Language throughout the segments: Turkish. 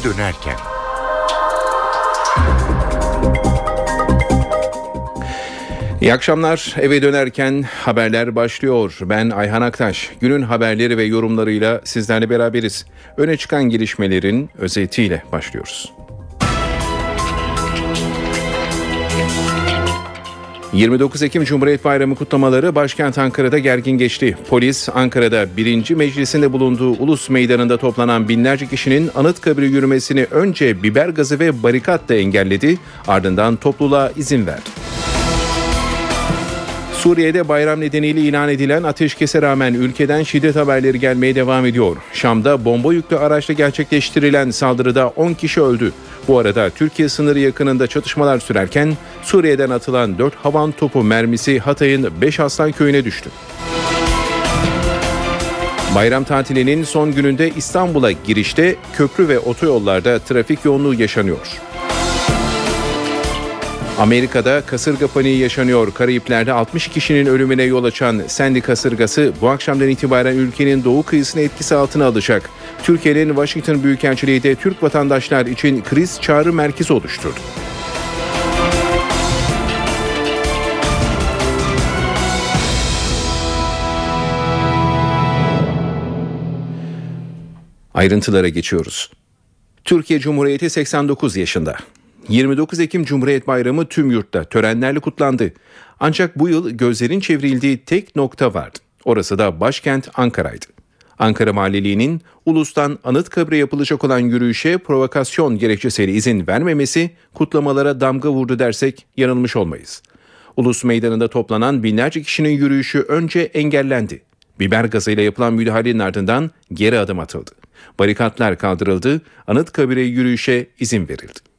eve dönerken. İyi akşamlar. Eve dönerken haberler başlıyor. Ben Ayhan Aktaş. Günün haberleri ve yorumlarıyla sizlerle beraberiz. Öne çıkan gelişmelerin özetiyle başlıyoruz. 29 Ekim Cumhuriyet Bayramı kutlamaları başkent Ankara'da gergin geçti. Polis Ankara'da 1. Meclisinde bulunduğu Ulus Meydanı'nda toplanan binlerce kişinin Anıtkabir'e yürümesini önce biber gazı ve barikatla engelledi, ardından topluluğa izin verdi. Suriye'de bayram nedeniyle ilan edilen ateşkese rağmen ülkeden şiddet haberleri gelmeye devam ediyor. Şam'da bomba yüklü araçla gerçekleştirilen saldırıda 10 kişi öldü. Bu arada Türkiye sınırı yakınında çatışmalar sürerken Suriye'den atılan 4 havan topu mermisi Hatay'ın 5 Aslan köyüne düştü. Bayram tatilinin son gününde İstanbul'a girişte köprü ve otoyollarda trafik yoğunluğu yaşanıyor. Amerika'da kasırga paniği yaşanıyor. Karayipler'de 60 kişinin ölümüne yol açan Sandy kasırgası bu akşamdan itibaren ülkenin doğu kıyısını etkisi altına alacak. Türkiye'nin Washington Büyükelçiliği de Türk vatandaşlar için kriz çağrı merkezi oluşturdu. Ayrıntılara geçiyoruz. Türkiye Cumhuriyeti 89 yaşında. 29 Ekim Cumhuriyet Bayramı tüm yurtta törenlerle kutlandı. Ancak bu yıl gözlerin çevrildiği tek nokta vardı. Orası da başkent Ankara'ydı. Ankara Valiliği'nin ulustan Anıtkabir'e yapılacak olan yürüyüşe provokasyon gerekçesiyle izin vermemesi kutlamalara damga vurdu dersek yanılmış olmayız. Ulus Meydanı'nda toplanan binlerce kişinin yürüyüşü önce engellendi. Biber gazıyla yapılan müdahalenin ardından geri adım atıldı. Barikatlar kaldırıldı, Anıtkabir'e yürüyüşe izin verildi.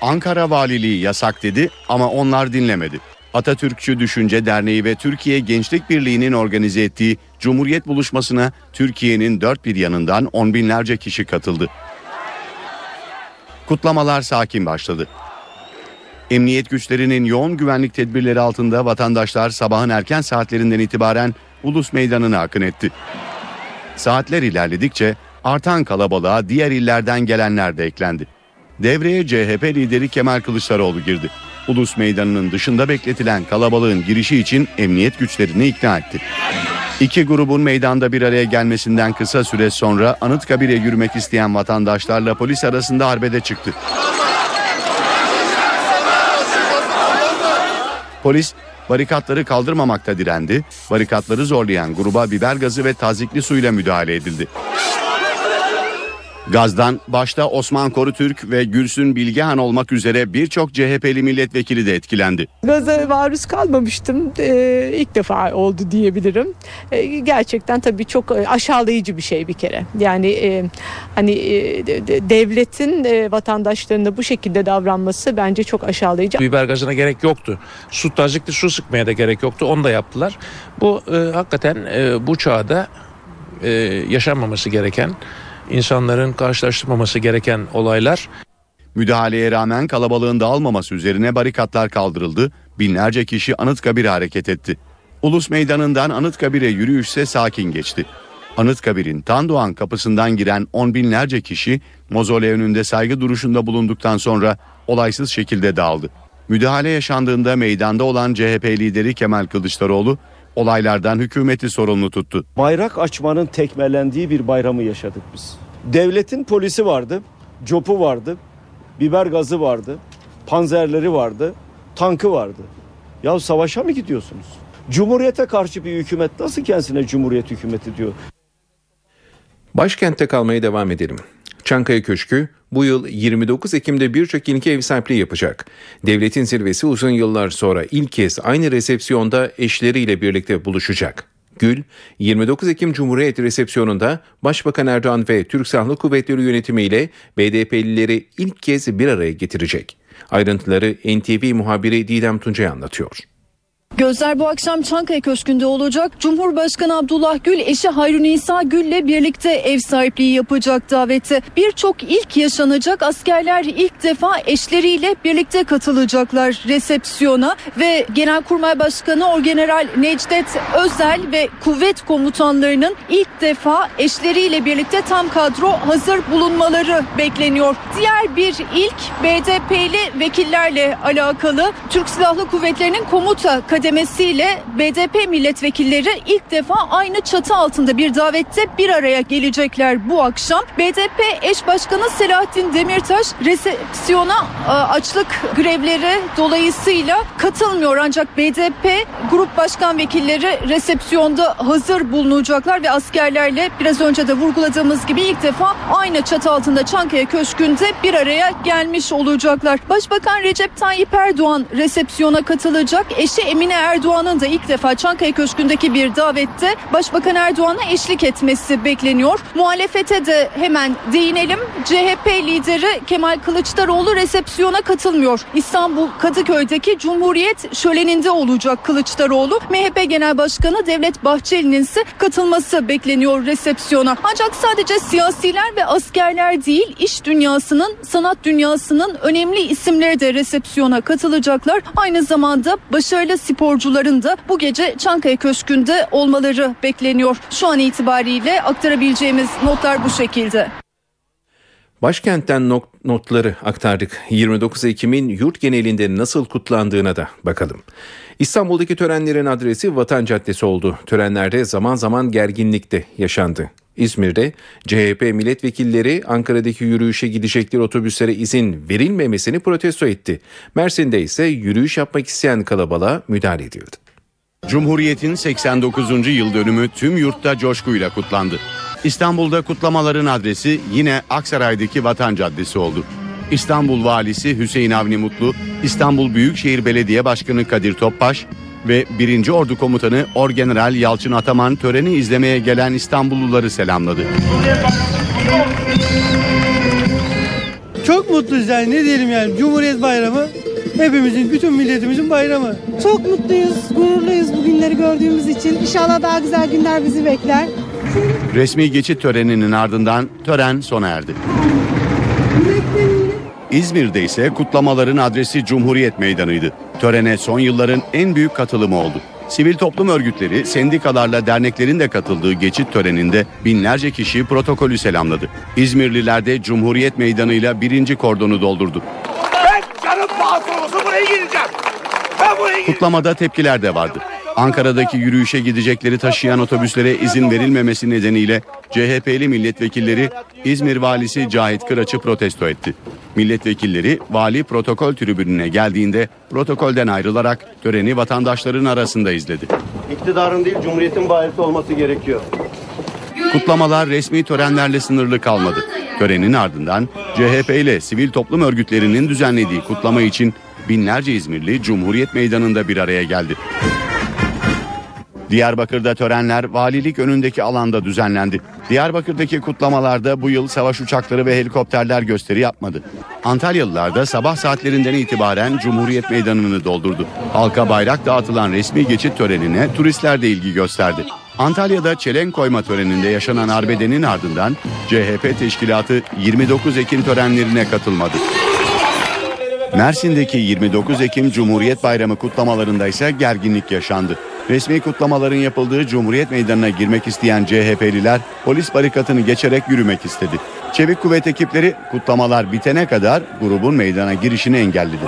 Ankara Valiliği yasak dedi ama onlar dinlemedi. Atatürkçü Düşünce Derneği ve Türkiye Gençlik Birliği'nin organize ettiği Cumhuriyet buluşmasına Türkiye'nin dört bir yanından on binlerce kişi katıldı. Kutlamalar sakin başladı. Emniyet güçlerinin yoğun güvenlik tedbirleri altında vatandaşlar sabahın erken saatlerinden itibaren Ulus Meydanı'na akın etti. Saatler ilerledikçe artan kalabalığa diğer illerden gelenler de eklendi. Devreye CHP lideri Kemal Kılıçdaroğlu girdi. Ulus Meydanı'nın dışında bekletilen kalabalığın girişi için emniyet güçlerini ikna etti. İki grubun meydanda bir araya gelmesinden kısa süre sonra Anıtkabir'e yürümek isteyen vatandaşlarla polis arasında arbede çıktı. Polis barikatları kaldırmamakta direndi. Barikatları zorlayan gruba biber gazı ve tazikli suyla müdahale edildi. Gazdan başta Osman Korutürk ve Gülsün Bilgehan olmak üzere birçok CHP'li milletvekili de etkilendi. Gaza maruz kalmamıştım. Ee, ilk defa oldu diyebilirim. Ee, gerçekten tabii çok e, aşağılayıcı bir şey bir kere. Yani e, hani e, devletin e, vatandaşlarına bu şekilde davranması bence çok aşağılayıcı. Biber gazına gerek yoktu. Su tazikli su sıkmaya da gerek yoktu. Onu da yaptılar. Bu e, hakikaten e, bu çağda e, yaşanmaması gereken insanların karşılaştırmaması gereken olaylar. Müdahaleye rağmen kalabalığın dağılmaması üzerine barikatlar kaldırıldı, binlerce kişi Anıtkabir'e hareket etti. Ulus Meydanı'ndan Anıtkabir'e yürüyüşse sakin geçti. Anıtkabir'in Tandoğan kapısından giren on binlerce kişi mozole önünde saygı duruşunda bulunduktan sonra olaysız şekilde dağıldı. Müdahale yaşandığında meydanda olan CHP lideri Kemal Kılıçdaroğlu olaylardan hükümeti sorumlu tuttu. Bayrak açmanın tekmelendiği bir bayramı yaşadık biz. Devletin polisi vardı, copu vardı, biber gazı vardı, panzerleri vardı, tankı vardı. Ya savaşa mı gidiyorsunuz? Cumhuriyete karşı bir hükümet nasıl kendisine cumhuriyet hükümeti diyor? Başkentte kalmaya devam edelim. Çankaya Köşkü bu yıl 29 Ekim'de birçok ilke ev sahipliği yapacak. Devletin zirvesi uzun yıllar sonra ilk kez aynı resepsiyonda eşleriyle birlikte buluşacak. Gül, 29 Ekim Cumhuriyet resepsiyonunda Başbakan Erdoğan ve Türk Silahlı Kuvvetleri yönetimiyle BDP'lileri ilk kez bir araya getirecek. Ayrıntıları NTV muhabiri Didem Tuncay anlatıyor. Gözler bu akşam Çankaya Köşkü'nde olacak. Cumhurbaşkanı Abdullah Gül eşi Hayrun İsa Gül'le birlikte ev sahipliği yapacak davette. Birçok ilk yaşanacak. Askerler ilk defa eşleriyle birlikte katılacaklar resepsiyona ve Genelkurmay Başkanı Orgeneral Necdet Özel ve kuvvet komutanlarının ilk defa eşleriyle birlikte tam kadro hazır bulunmaları bekleniyor. Diğer bir ilk BDP'li vekillerle alakalı Türk Silahlı Kuvvetleri'nin komuta kademesiyle BDP milletvekilleri ilk defa aynı çatı altında bir davette bir araya gelecekler bu akşam. BDP eş başkanı Selahattin Demirtaş resepsiyona e, açlık grevleri dolayısıyla katılmıyor ancak BDP grup başkan vekilleri resepsiyonda hazır bulunacaklar ve askerlerle biraz önce de vurguladığımız gibi ilk defa aynı çatı altında Çankaya Köşkü'nde bir araya gelmiş olacaklar. Başbakan Recep Tayyip Erdoğan resepsiyona katılacak. Eşi Emine Erdoğan'ın da ilk defa Çankaya Köşkü'ndeki bir davette Başbakan Erdoğan'a eşlik etmesi bekleniyor. Muhalefete de hemen değinelim. CHP lideri Kemal Kılıçdaroğlu resepsiyona katılmıyor. İstanbul Kadıköy'deki Cumhuriyet şöleninde olacak Kılıçdaroğlu. MHP Genel Başkanı Devlet Bahçeli'nin ise katılması bekleniyor resepsiyona. Ancak sadece siyasiler ve askerler değil iş dünyasının, sanat dünyasının önemli isimleri de resepsiyona katılacaklar. Aynı zamanda başarılı sporcuların da bu gece Çankaya Köşkü'nde olmaları bekleniyor. Şu an itibariyle aktarabileceğimiz notlar bu şekilde. Başkentten not, notları aktardık. 29 Ekim'in yurt genelinde nasıl kutlandığına da bakalım. İstanbul'daki törenlerin adresi Vatan Caddesi oldu. Törenlerde zaman zaman gerginlik de yaşandı. İzmir'de CHP milletvekilleri Ankara'daki yürüyüşe gidecekleri otobüslere izin verilmemesini protesto etti. Mersin'de ise yürüyüş yapmak isteyen kalabalığa müdahale edildi. Cumhuriyet'in 89. yıl dönümü tüm yurtta coşkuyla kutlandı. İstanbul'da kutlamaların adresi yine Aksaray'daki Vatan Caddesi oldu. İstanbul Valisi Hüseyin Avni Mutlu, İstanbul Büyükşehir Belediye Başkanı Kadir Topbaş ve 1. Ordu Komutanı Orgeneral Yalçın Ataman töreni izlemeye gelen İstanbulluları selamladı. Çok mutluyuz yani ne diyelim yani Cumhuriyet Bayramı hepimizin bütün milletimizin bayramı. Çok mutluyuz, gururluyuz bu günleri gördüğümüz için. İnşallah daha güzel günler bizi bekler. Resmi geçit töreninin ardından tören sona erdi. İzmir'de ise kutlamaların adresi Cumhuriyet Meydanı'ydı. Törene son yılların en büyük katılımı oldu. Sivil toplum örgütleri, sendikalarla derneklerin de katıldığı geçit töreninde binlerce kişi protokolü selamladı. İzmirliler de Cumhuriyet Meydanı'yla birinci kordonu doldurdu. Ben canım pahası olsa buraya gireceğim. Ben buraya gireceğim. Kutlamada tepkiler de vardı. Ankara'daki yürüyüşe gidecekleri taşıyan otobüslere izin verilmemesi nedeniyle CHP'li milletvekilleri İzmir valisi Cahit Kıraç'ı protesto etti. Milletvekilleri vali protokol tribününe geldiğinde protokolden ayrılarak töreni vatandaşların arasında izledi. İktidarın değil Cumhuriyet'in bayisi olması gerekiyor. Kutlamalar resmi törenlerle sınırlı kalmadı. Törenin ardından CHP ile sivil toplum örgütlerinin düzenlediği kutlama için binlerce İzmirli Cumhuriyet Meydanı'nda bir araya geldi. Diyarbakır'da törenler valilik önündeki alanda düzenlendi. Diyarbakır'daki kutlamalarda bu yıl savaş uçakları ve helikopterler gösteri yapmadı. Antalyalılar da sabah saatlerinden itibaren Cumhuriyet Meydanı'nı doldurdu. Halka bayrak dağıtılan resmi geçit törenine turistler de ilgi gösterdi. Antalya'da çelenk koyma töreninde yaşanan arbedenin ardından CHP teşkilatı 29 Ekim törenlerine katılmadı. Mersin'deki 29 Ekim Cumhuriyet Bayramı kutlamalarında ise gerginlik yaşandı. Resmi kutlamaların yapıldığı Cumhuriyet Meydanı'na girmek isteyen CHP'liler polis barikatını geçerek yürümek istedi. Çevik kuvvet ekipleri kutlamalar bitene kadar grubun meydana girişini engelledi.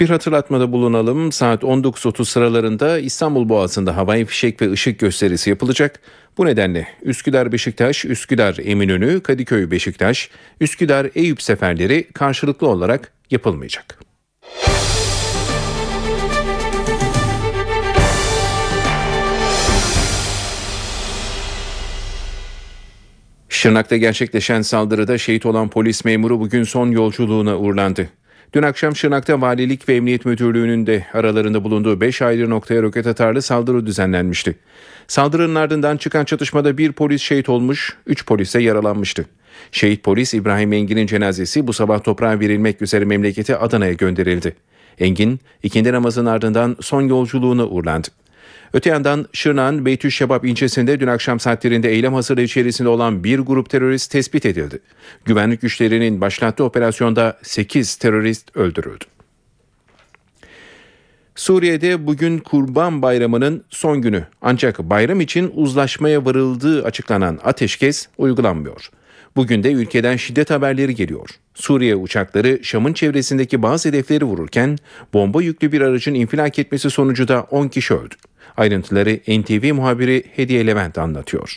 Bir hatırlatmada bulunalım. Saat 19.30 sıralarında İstanbul Boğazı'nda havai fişek ve ışık gösterisi yapılacak. Bu nedenle Üsküdar Beşiktaş, Üsküdar Eminönü, Kadıköy Beşiktaş, Üsküdar Eyüp seferleri karşılıklı olarak yapılmayacak. Şırnak'ta gerçekleşen saldırıda şehit olan polis memuru bugün son yolculuğuna uğurlandı. Dün akşam Şırnak'ta Valilik ve Emniyet Müdürlüğü'nün de aralarında bulunduğu 5 ayrı noktaya roket atarlı saldırı düzenlenmişti. Saldırının ardından çıkan çatışmada bir polis şehit olmuş, 3 polis ise yaralanmıştı. Şehit polis İbrahim Engin'in cenazesi bu sabah toprağa verilmek üzere memleketi Adana'ya gönderildi. Engin, ikindi namazının ardından son yolculuğuna uğurlandı. Öte yandan Şırnak'ın Beytüşşebap ilçesinde dün akşam saatlerinde eylem hazırlığı içerisinde olan bir grup terörist tespit edildi. Güvenlik güçlerinin başlattığı operasyonda 8 terörist öldürüldü. Suriye'de bugün Kurban Bayramı'nın son günü ancak bayram için uzlaşmaya varıldığı açıklanan ateşkes uygulanmıyor. Bugün de ülkeden şiddet haberleri geliyor. Suriye uçakları Şam'ın çevresindeki bazı hedefleri vururken bomba yüklü bir aracın infilak etmesi sonucu da 10 kişi öldü. Ayrıntıları NTV muhabiri Hediye Levent anlatıyor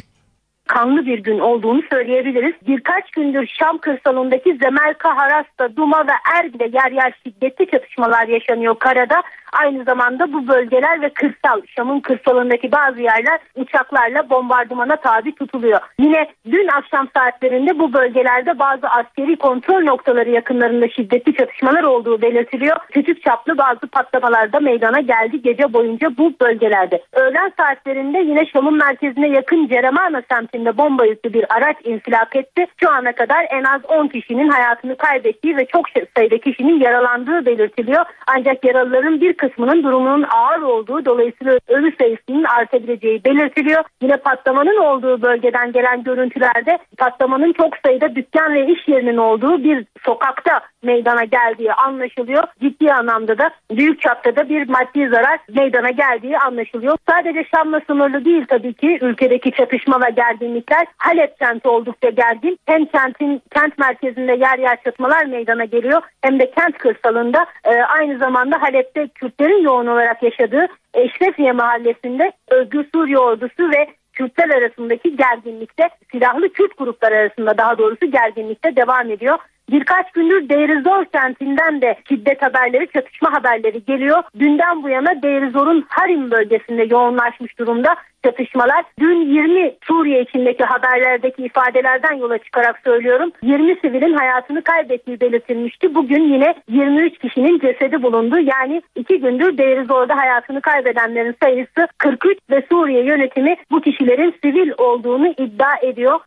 kanlı bir gün olduğunu söyleyebiliriz. Birkaç gündür Şam kırsalındaki Zemelka, Harasta, Duma ve Erbil'de yer yer şiddetli çatışmalar yaşanıyor karada. Aynı zamanda bu bölgeler ve kırsal, Şam'ın kırsalındaki bazı yerler uçaklarla bombardımana tabi tutuluyor. Yine dün akşam saatlerinde bu bölgelerde bazı askeri kontrol noktaları yakınlarında şiddetli çatışmalar olduğu belirtiliyor. Küçük çaplı bazı patlamalar da meydana geldi gece boyunca bu bölgelerde. Öğlen saatlerinde yine Şam'ın merkezine yakın Ceremana semtinde bomba yüklü bir araç infilak etti. Şu ana kadar en az 10 kişinin hayatını kaybettiği ve çok sayıda kişinin yaralandığı belirtiliyor. Ancak yaralıların bir kısmının durumunun ağır olduğu dolayısıyla ölü sayısının artabileceği belirtiliyor. Yine patlamanın olduğu bölgeden gelen görüntülerde patlamanın çok sayıda dükkan ve iş yerinin olduğu bir sokakta meydana geldiği anlaşılıyor. Ciddi anlamda da büyük çapta da bir maddi zarar meydana geldiği anlaşılıyor. Sadece Şam'la sınırlı değil tabii ki ülkedeki çatışma ve gerginlikler. Halep kenti oldukça gergin. Hem kentin kent merkezinde yer yer çatmalar meydana geliyor hem de kent kırsalında e, aynı zamanda Halep'te Kürtlerin yoğun olarak yaşadığı Eşrefiye mahallesinde Özgür Suriye ordusu ve Kürtler arasındaki gerginlikte silahlı Kürt gruplar arasında daha doğrusu gerginlikte devam ediyor. Birkaç gündür Deirizor kentinden de şiddet haberleri, çatışma haberleri geliyor. Dünden bu yana Deirizor'un Harim bölgesinde yoğunlaşmış durumda çatışmalar. Dün 20 Suriye içindeki haberlerdeki ifadelerden yola çıkarak söylüyorum. 20 sivilin hayatını kaybettiği belirtilmişti. Bugün yine 23 kişinin cesedi bulundu. Yani iki gündür Deirizor'da hayatını kaybedenlerin sayısı 43 ve Suriye yönetimi bu kişilerin sivil olduğunu iddia ediyor.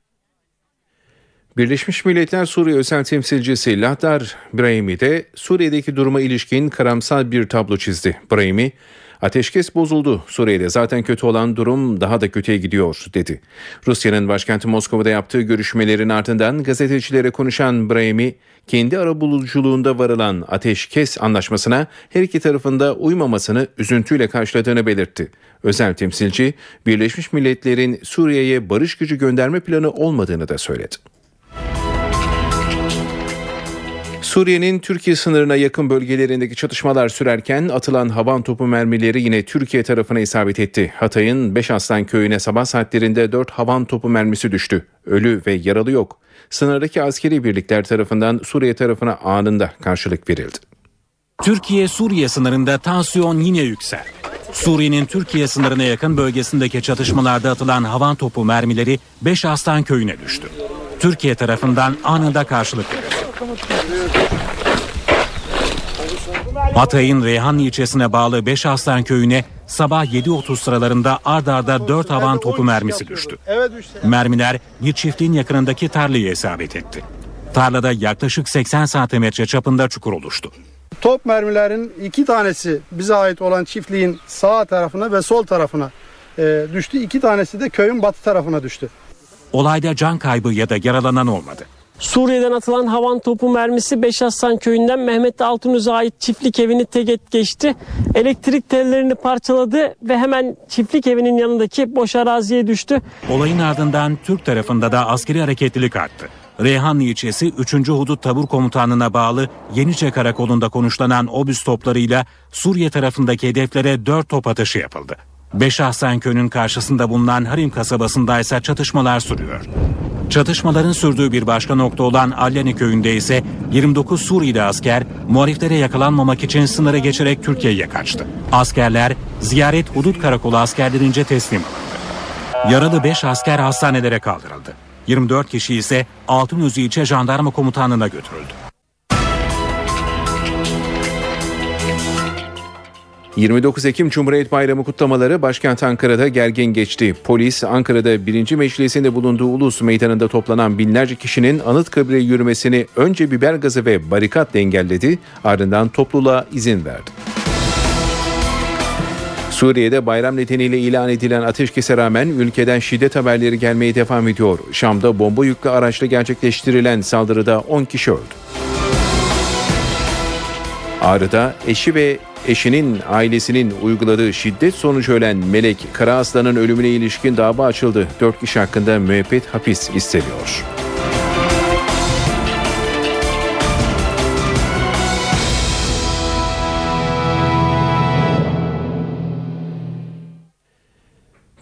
Birleşmiş Milletler Suriye Özel Temsilcisi Lahdar Brahimi de Suriye'deki duruma ilişkin karamsal bir tablo çizdi. Brahimi, ateşkes bozuldu. Suriye'de zaten kötü olan durum daha da kötüye gidiyor dedi. Rusya'nın başkenti Moskova'da yaptığı görüşmelerin ardından gazetecilere konuşan Brahimi, kendi arabuluculuğunda varılan ateşkes anlaşmasına her iki tarafında uymamasını üzüntüyle karşıladığını belirtti. Özel temsilci, Birleşmiş Milletler'in Suriye'ye barış gücü gönderme planı olmadığını da söyledi. Suriye'nin Türkiye sınırına yakın bölgelerindeki çatışmalar sürerken atılan havan topu mermileri yine Türkiye tarafına isabet etti. Hatay'ın Beşaslan köyüne sabah saatlerinde 4 havan topu mermisi düştü. Ölü ve yaralı yok. Sınırdaki askeri birlikler tarafından Suriye tarafına anında karşılık verildi. Türkiye-Suriye sınırında tansiyon yine yükseldi. Suriye'nin Türkiye sınırına yakın bölgesindeki çatışmalarda atılan havan topu mermileri Beşaslan köyüne düştü. Türkiye tarafından anında karşılık verildi. Hatay'ın Reyhanlı ilçesine bağlı Beş Aslan köyüne sabah 7.30 sıralarında ard arda 4 havan topu mermisi düştü. Mermiler bir çiftliğin yakınındaki tarlayı isabet etti. Tarlada yaklaşık 80 santimetre çapında çukur oluştu. Top mermilerin iki tanesi bize ait olan çiftliğin sağ tarafına ve sol tarafına e, düştü. İki tanesi de köyün batı tarafına düştü. Olayda can kaybı ya da yaralanan olmadı. Suriye'den atılan havan topu mermisi Beşaslan köyünden Mehmet Altunöz'e ait çiftlik evini teget geçti. Elektrik tellerini parçaladı ve hemen çiftlik evinin yanındaki boş araziye düştü. Olayın ardından Türk tarafında da askeri hareketlilik arttı. Reyhanlı ilçesi 3. Hudut Tabur Komutanlığı'na bağlı Yeniçe Karakolu'nda konuşlanan obüs toplarıyla Suriye tarafındaki hedeflere 4 top atışı yapıldı. Beşahsen köyünün karşısında bulunan Harim kasabasında ise çatışmalar sürüyor. Çatışmaların sürdüğü bir başka nokta olan Alyani köyünde ise 29 Suriyeli asker muhaliflere yakalanmamak için sınırı geçerek Türkiye'ye kaçtı. Askerler ziyaret hudut karakolu askerlerince teslim alındı. Yaralı 5 asker hastanelere kaldırıldı. 24 kişi ise Altınözü ilçe jandarma komutanlığına götürüldü. 29 Ekim Cumhuriyet Bayramı kutlamaları başkent Ankara'da gergin geçti. Polis Ankara'da 1. Meclisinde bulunduğu Ulus Meydanı'nda toplanan binlerce kişinin Anıtkabir'e yürümesini önce biber gazı ve barikatla engelledi ardından topluluğa izin verdi. Suriye'de bayram nedeniyle ilan edilen ateşkese rağmen ülkeden şiddet haberleri gelmeye devam ediyor. Şam'da bomba yüklü araçla gerçekleştirilen saldırıda 10 kişi öldü. Ağrı'da eşi ve eşinin ailesinin uyguladığı şiddet sonucu ölen Melek Karaaslan'ın ölümüne ilişkin dava açıldı. 4 kişi hakkında müebbet hapis isteniyor.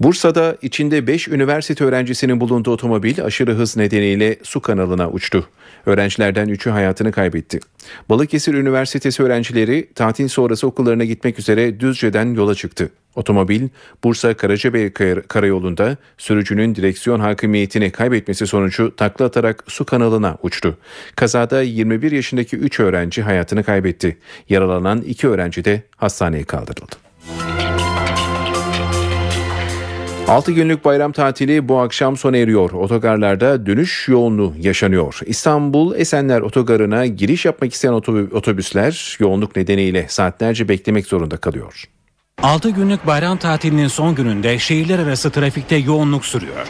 Bursa'da içinde 5 üniversite öğrencisinin bulunduğu otomobil aşırı hız nedeniyle su kanalına uçtu. Öğrencilerden 3'ü hayatını kaybetti. Balıkesir Üniversitesi öğrencileri tatil sonrası okullarına gitmek üzere Düzce'den yola çıktı. Otomobil Bursa Karacabey karayolunda sürücünün direksiyon hakimiyetini kaybetmesi sonucu takla atarak su kanalına uçtu. Kazada 21 yaşındaki 3 öğrenci hayatını kaybetti. Yaralanan 2 öğrenci de hastaneye kaldırıldı. 6 günlük bayram tatili bu akşam sona eriyor. Otogarlarda dönüş yoğunluğu yaşanıyor. İstanbul Esenler Otogarı'na giriş yapmak isteyen otobüsler yoğunluk nedeniyle saatlerce beklemek zorunda kalıyor. 6 günlük bayram tatilinin son gününde şehirler arası trafikte yoğunluk sürüyor.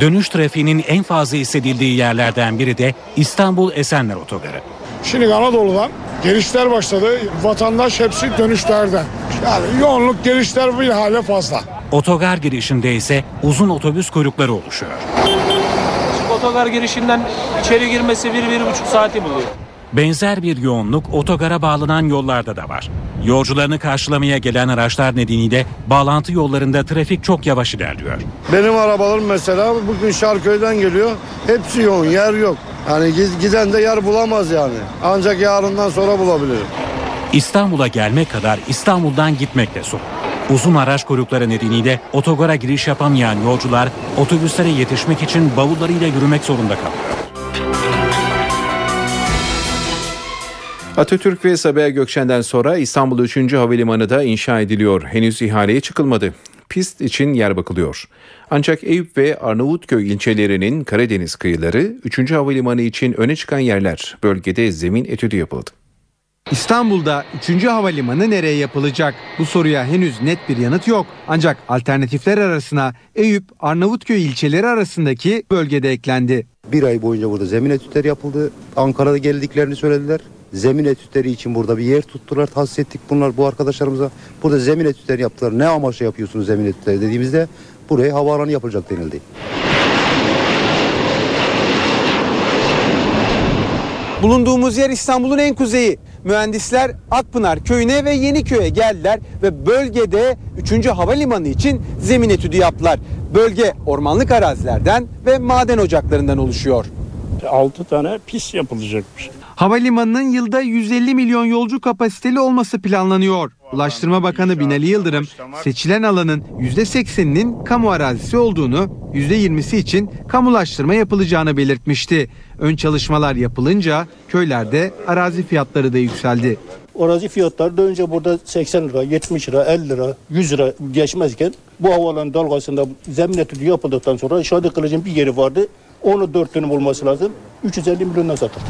Dönüş trafiğinin en fazla hissedildiği yerlerden biri de İstanbul Esenler Otogarı. Şimdi Anadolu'dan gelişler başladı. Vatandaş hepsi dönüşlerde. Yani yoğunluk gelişler bir hale fazla. Otogar girişinde ise uzun otobüs kuyrukları oluşuyor. Otogar girişinden içeri girmesi bir, bir buçuk saati buluyor. Benzer bir yoğunluk otogara bağlanan yollarda da var. Yolcularını karşılamaya gelen araçlar nedeniyle bağlantı yollarında trafik çok yavaş ilerliyor. Benim arabalarım mesela bugün Şarköy'den geliyor. Hepsi yoğun, yer yok. Yani giden de yer bulamaz yani. Ancak yarından sonra bulabilir. İstanbul'a gelmek kadar İstanbul'dan gitmek de zor. Uzun araç kuyrukları nedeniyle otogara giriş yapamayan yolcular otobüslere yetişmek için bavullarıyla yürümek zorunda kalıyor. Atatürk ve Sabiha Gökçen'den sonra İstanbul 3. Havalimanı da inşa ediliyor. Henüz ihaleye çıkılmadı. Pist için yer bakılıyor. Ancak Eyüp ve Arnavutköy ilçelerinin Karadeniz kıyıları 3. Havalimanı için öne çıkan yerler. Bölgede zemin etüdü yapıldı. İstanbul'da 3. havalimanı nereye yapılacak? Bu soruya henüz net bir yanıt yok. Ancak alternatifler arasına Eyüp, Arnavutköy ilçeleri arasındaki bölgede eklendi. Bir ay boyunca burada zemin etütleri yapıldı. Ankara'da geldiklerini söylediler. Zemin etütleri için burada bir yer tuttular. Tahsis ettik bunlar bu arkadaşlarımıza. Burada zemin etütleri yaptılar. Ne amaçla yapıyorsunuz zemin etütleri dediğimizde buraya havaalanı yapılacak denildi. Bulunduğumuz yer İstanbul'un en kuzeyi. Mühendisler Akpınar köyüne ve Yeniköy'e geldiler ve bölgede 3. havalimanı için zemin etüdü yaptılar. Bölge ormanlık arazilerden ve maden ocaklarından oluşuyor. 6 tane pist yapılacakmış. Havalimanının yılda 150 milyon yolcu kapasiteli olması planlanıyor. Ulaştırma Bakanı Binali Yıldırım seçilen alanın %80'inin kamu arazisi olduğunu, %20'si için kamulaştırma yapılacağını belirtmişti. Ön çalışmalar yapılınca köylerde arazi fiyatları da yükseldi. Arazi fiyatları da önce burada 80 lira, 70 lira, 50 lira, 100 lira geçmezken bu havalan dalgasında zemin etüdü yapıldıktan sonra Şadi Kılıç'ın bir yeri vardı. Onu 4 dönüm olması lazım. 350 milyondan satıldı.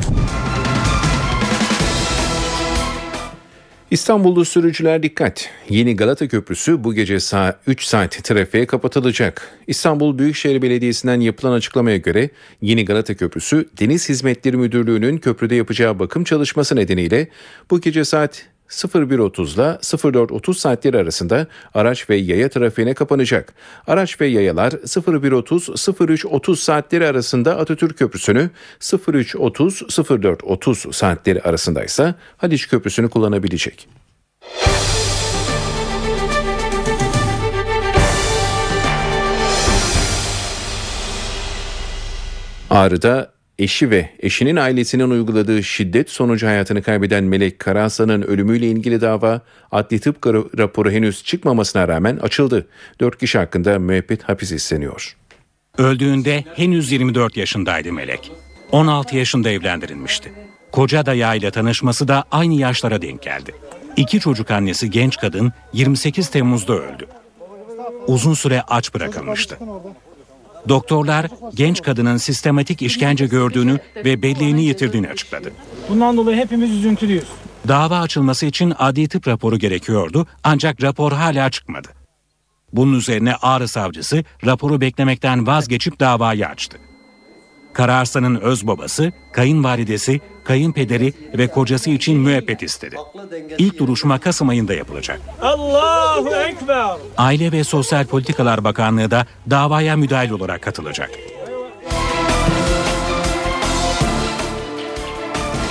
İstanbullu sürücüler dikkat. Yeni Galata Köprüsü bu gece saat 3 saat trafiğe kapatılacak. İstanbul Büyükşehir Belediyesi'nden yapılan açıklamaya göre Yeni Galata Köprüsü Deniz Hizmetleri Müdürlüğü'nün köprüde yapacağı bakım çalışması nedeniyle bu gece saat 01.30 ile 04.30 saatleri arasında araç ve yaya trafiğine kapanacak. Araç ve yayalar 01.30-03.30 saatleri arasında Atatürk Köprüsü'nü 03.30-04.30 saatleri arasında ise Haliç Köprüsü'nü kullanabilecek. Ağrı'da eşi ve eşinin ailesinin uyguladığı şiddet sonucu hayatını kaybeden Melek Karaaslan'ın ölümüyle ilgili dava adli tıp raporu henüz çıkmamasına rağmen açıldı. 4 kişi hakkında müebbet hapis isteniyor. Öldüğünde henüz 24 yaşındaydı Melek. 16 yaşında evlendirilmişti. Koca dayağıyla tanışması da aynı yaşlara denk geldi. İki çocuk annesi genç kadın 28 Temmuz'da öldü. Uzun süre aç bırakılmıştı. Doktorlar genç kadının sistematik işkence gördüğünü ve belleğini yitirdiğini açıkladı. Bundan dolayı hepimiz üzüntülüyüz. Dava açılması için adli tıp raporu gerekiyordu ancak rapor hala çıkmadı. Bunun üzerine Ağrı savcısı raporu beklemekten vazgeçip davayı açtı. Kararslan'ın öz babası, kayınvalidesi, kayınpederi ve kocası için müebbet istedi. İlk duruşma Kasım ayında yapılacak. Allahu Ekber. Aile ve Sosyal Politikalar Bakanlığı da davaya müdahil olarak katılacak.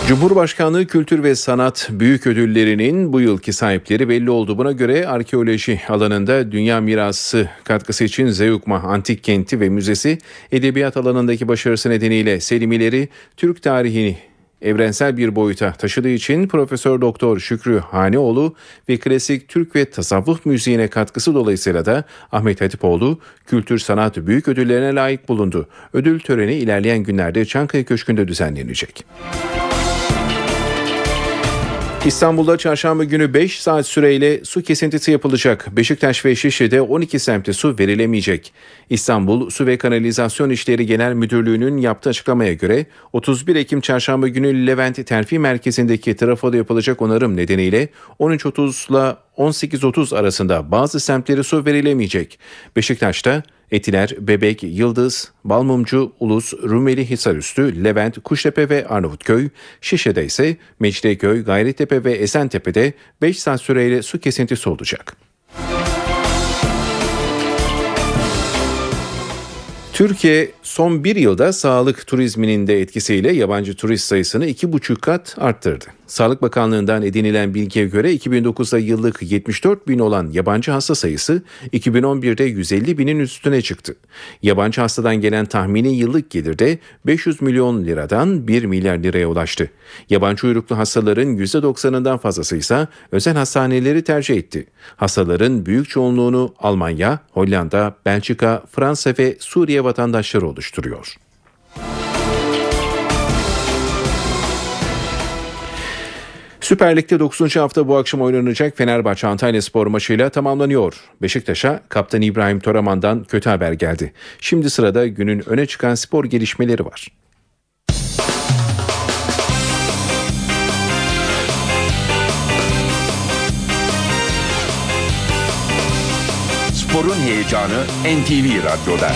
Cumhurbaşkanlığı Kültür ve Sanat Büyük Ödülleri'nin bu yılki sahipleri belli oldu. Buna göre arkeoloji alanında Dünya Mirası katkısı için Zeugma Antik Kenti ve Müzesi, edebiyat alanındaki başarısı nedeniyle Selimileri Türk tarihini evrensel bir boyuta taşıdığı için Profesör Doktor Şükrü Haneoğlu ve klasik Türk ve tasavvuf müziğine katkısı dolayısıyla da Ahmet Hatipoğlu Kültür Sanat Büyük Ödüllerine layık bulundu. Ödül töreni ilerleyen günlerde Çankaya Köşkü'nde düzenlenecek. İstanbul'da çarşamba günü 5 saat süreyle su kesintisi yapılacak. Beşiktaş ve Şişli'de 12 semte su verilemeyecek. İstanbul Su ve Kanalizasyon İşleri Genel Müdürlüğü'nün yaptığı açıklamaya göre 31 Ekim çarşamba günü Levent Terfi Merkezi'ndeki trafoda yapılacak onarım nedeniyle 13.30 ile 18.30 arasında bazı semtlere su verilemeyecek. Beşiktaş'ta Etiler, Bebek, Yıldız, Balmumcu, Ulus, Rumeli Hisarüstü, Levent, Kuştepe ve Arnavutköy, Şişe'de ise Mecidiyeköy, Gayrettepe ve Esentepe'de 5 saat süreyle su kesintisi olacak. Türkiye son bir yılda sağlık turizminin de etkisiyle yabancı turist sayısını iki buçuk kat arttırdı. Sağlık Bakanlığı'ndan edinilen bilgiye göre 2009'da yıllık 74 bin olan yabancı hasta sayısı 2011'de 150 binin üstüne çıktı. Yabancı hastadan gelen tahmini yıllık gelir de 500 milyon liradan 1 milyar liraya ulaştı. Yabancı uyruklu hastaların %90'ından fazlası ise özel hastaneleri tercih etti. Hastaların büyük çoğunluğunu Almanya, Hollanda, Belçika, Fransa ve Suriye vatandaşları oluşturuyor. Süper Lig'de 9. hafta bu akşam oynanacak Fenerbahçe Antalya Spor maçıyla tamamlanıyor. Beşiktaş'a kaptan İbrahim Toraman'dan kötü haber geldi. Şimdi sırada günün öne çıkan spor gelişmeleri var. Sporun heyecanı NTV Radyo'da.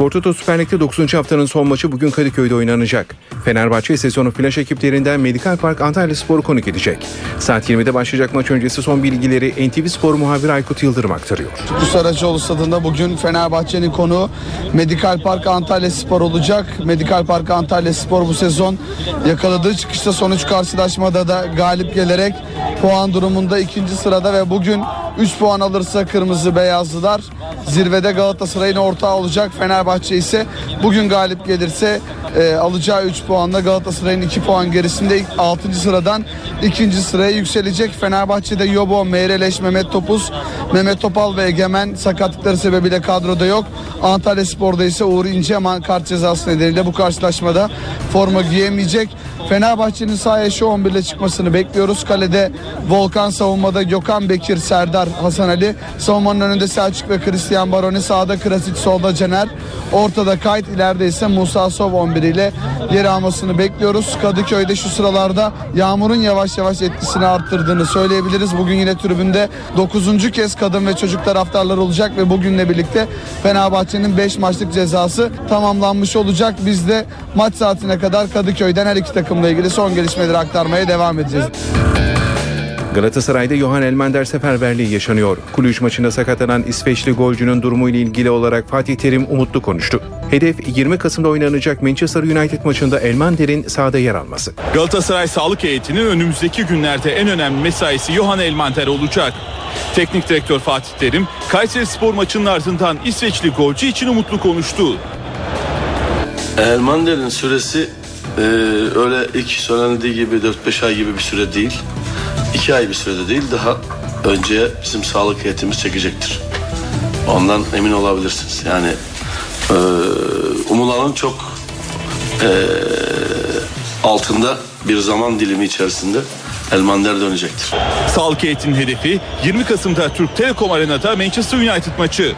Spor Toto Süper Lig'de 9. haftanın son maçı bugün Kadıköy'de oynanacak. Fenerbahçe sezonu flash ekiplerinden Medikal Park Antalya Spor'u konuk edecek. Saat 20'de başlayacak maç öncesi son bilgileri NTV Spor muhabiri Aykut Yıldırım aktarıyor. Saracoğlu stadında bugün Fenerbahçe'nin konu Medikal Park Antalya Spor olacak. Medikal Park Antalya Spor bu sezon yakaladığı çıkışta sonuç karşılaşmada da galip gelerek puan durumunda ikinci sırada ve bugün 3 puan alırsa kırmızı beyazlılar zirvede Galatasaray'ın ortağı olacak. Fenerbahçe ise bugün galip gelirse e, alacağı 3 puanla Galatasaray'ın 2 puan gerisinde 6. sıradan 2. sıraya yükselecek. Fenerbahçe'de Yobo, Meyreleş, Mehmet Topuz, Mehmet Topal ve Egemen sakatlıkları sebebiyle kadroda yok. Antalya Spor'da ise Uğur İnceman kart cezası nedeniyle bu karşılaşmada forma giyemeyecek. Fenerbahçe'nin sahaya şu 11 ile çıkmasını bekliyoruz. Kalede Volkan savunmada Gökhan Bekir, Serdar, Hasan Ali. Savunmanın önünde Selçuk ve Christian Baroni. Sağda Krasic, solda Cener. Ortada Kayt, ileride ise Musa Sov 11 ile yer almasını bekliyoruz. Kadıköy'de şu sıralarda yağmurun yavaş yavaş etkisini arttırdığını söyleyebiliriz. Bugün yine tribünde 9. kez kadın ve çocuk taraftarlar olacak ve bugünle birlikte Fenerbahçe'nin 5 maçlık cezası tamamlanmış olacak. Biz de maç saatine kadar Kadıköy'den her iki takımla ilgili son gelişmeleri aktarmaya devam edeceğiz. Galatasaray'da Johan Elmander seferberliği yaşanıyor. Kulüç maçında sakatlanan İsveçli golcünün durumuyla ilgili olarak Fatih Terim umutlu konuştu. Hedef 20 Kasım'da oynanacak Manchester United maçında Elmander'in sahada yer alması. Galatasaray sağlık heyetinin önümüzdeki günlerde en önemli mesaisi Johan Elmander olacak. Teknik direktör Fatih Terim, Kayseri Spor maçının ardından İsveçli golcü için umutlu konuştu. Elmander'in süresi e, öyle ilk söylendiği gibi 4-5 ay gibi bir süre değil. 2 ay bir sürede değil daha önce bizim sağlık heyetimiz çekecektir. Ondan emin olabilirsiniz. Yani e, umulanın çok eee, altında bir zaman dilimi içerisinde Elmander dönecektir. Sağlık heyetinin hedefi 20 Kasım'da Türk Telekom Arena'da Manchester United maçı.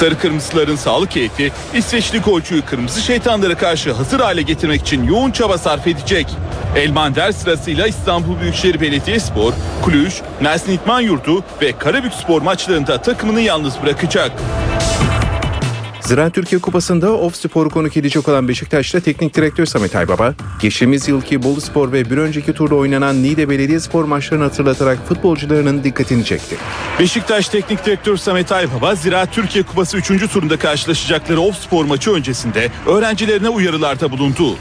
Sarı Kırmızıların sağlık heyeti İsveçli golcüyü Kırmızı Şeytanlara karşı hazır hale getirmek için yoğun çaba sarf edecek. Elmander sırasıyla İstanbul Büyükşehir Belediyespor, Kulüş, Mersin İtman Yurdu ve Karabükspor maçlarında takımını yalnız bırakacak. Ziraat Türkiye Kupası'nda Of Spor'u konuk edecek olan Beşiktaş'ta teknik direktör Samet Aybaba, geçtiğimiz yılki Bolu Spor ve bir önceki turda oynanan Niğde Belediyespor maçlarını hatırlatarak futbolcularının dikkatini çekti. Beşiktaş Teknik Direktör Samet Aybaba, Ziraat Türkiye Kupası 3. turunda karşılaşacakları Ofspor maçı öncesinde öğrencilerine uyarılarda bulundu.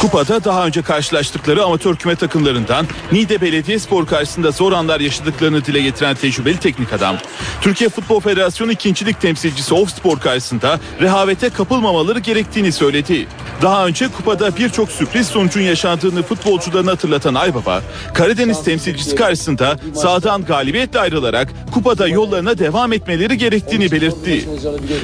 Kupada daha önce karşılaştıkları amatör küme takımlarından Niğde Belediyespor karşısında zor anlar yaşadıklarını dile getiren tecrübeli teknik adam, Türkiye Futbol Federasyonu ikincilik temsilcisi Ofspor karşısında rehavete kapılmamaları gerektiğini söyledi. Daha önce kupada birçok sürpriz sonucun yaşandığını futbolcularına hatırlatan Aybaba, Karadeniz temsilcisi karşısında sahadan galibiyetle ayrılarak kupada yollarına devam etmeleri gerektiğini belirtti.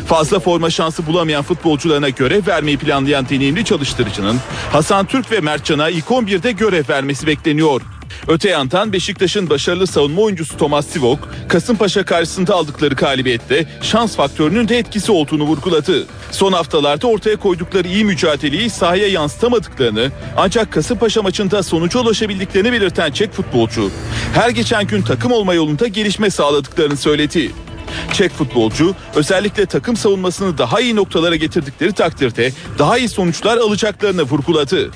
Fazla forma şansı bulamayan futbolcularına görev vermeyi planlayan deneyimli çalıştırıcının Hasan Türk ve Mertcan'a ilk 11'de görev vermesi bekleniyor. Öte yandan Beşiktaş'ın başarılı savunma oyuncusu Thomas Sivok, Kasımpaşa karşısında aldıkları galibiyette şans faktörünün de etkisi olduğunu vurguladı. Son haftalarda ortaya koydukları iyi mücadeleyi sahaya yansıtamadıklarını ancak Kasımpaşa maçında sonuca ulaşabildiklerini belirten Çek futbolcu, her geçen gün takım olma yolunda gelişme sağladıklarını söyledi. Çek futbolcu özellikle takım savunmasını daha iyi noktalara getirdikleri takdirde daha iyi sonuçlar alacaklarını vurguladı.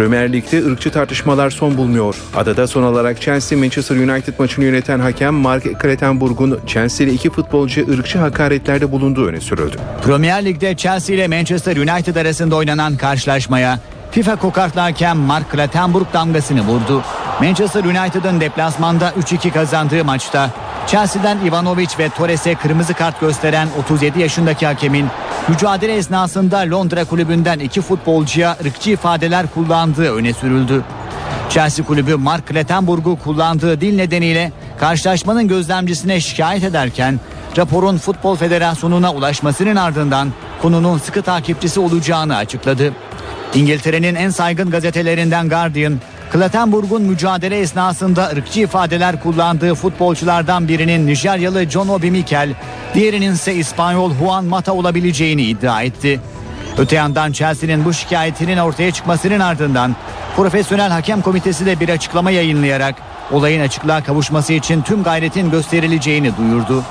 Premier Lig'de ırkçı tartışmalar son bulmuyor. Adada son olarak Chelsea Manchester United maçını yöneten hakem Mark Klettenburg'un Chelsea'li iki futbolcu ırkçı hakaretlerde bulunduğu öne sürüldü. Premier Lig'de Chelsea ile Manchester United arasında oynanan karşılaşmaya FIFA kokartlı hakem Mark Klattenburg damgasını vurdu. Manchester United'ın deplasmanda 3-2 kazandığı maçta Chelsea'den Ivanovic ve Torres'e kırmızı kart gösteren 37 yaşındaki hakemin mücadele esnasında Londra kulübünden iki futbolcuya ırkçı ifadeler kullandığı öne sürüldü. Chelsea kulübü Mark Klettenburg'u kullandığı dil nedeniyle karşılaşmanın gözlemcisine şikayet ederken raporun Futbol Federasyonu'na ulaşmasının ardından konunun sıkı takipçisi olacağını açıkladı. İngiltere'nin en saygın gazetelerinden Guardian, Klettenburg'un mücadele esnasında ırkçı ifadeler kullandığı futbolculardan birinin Nijeryalı John Obi Mikel, diğerinin ise İspanyol Juan Mata olabileceğini iddia etti. Öte yandan Chelsea'nin bu şikayetinin ortaya çıkmasının ardından Profesyonel Hakem Komitesi de bir açıklama yayınlayarak olayın açıklığa kavuşması için tüm gayretin gösterileceğini duyurdu.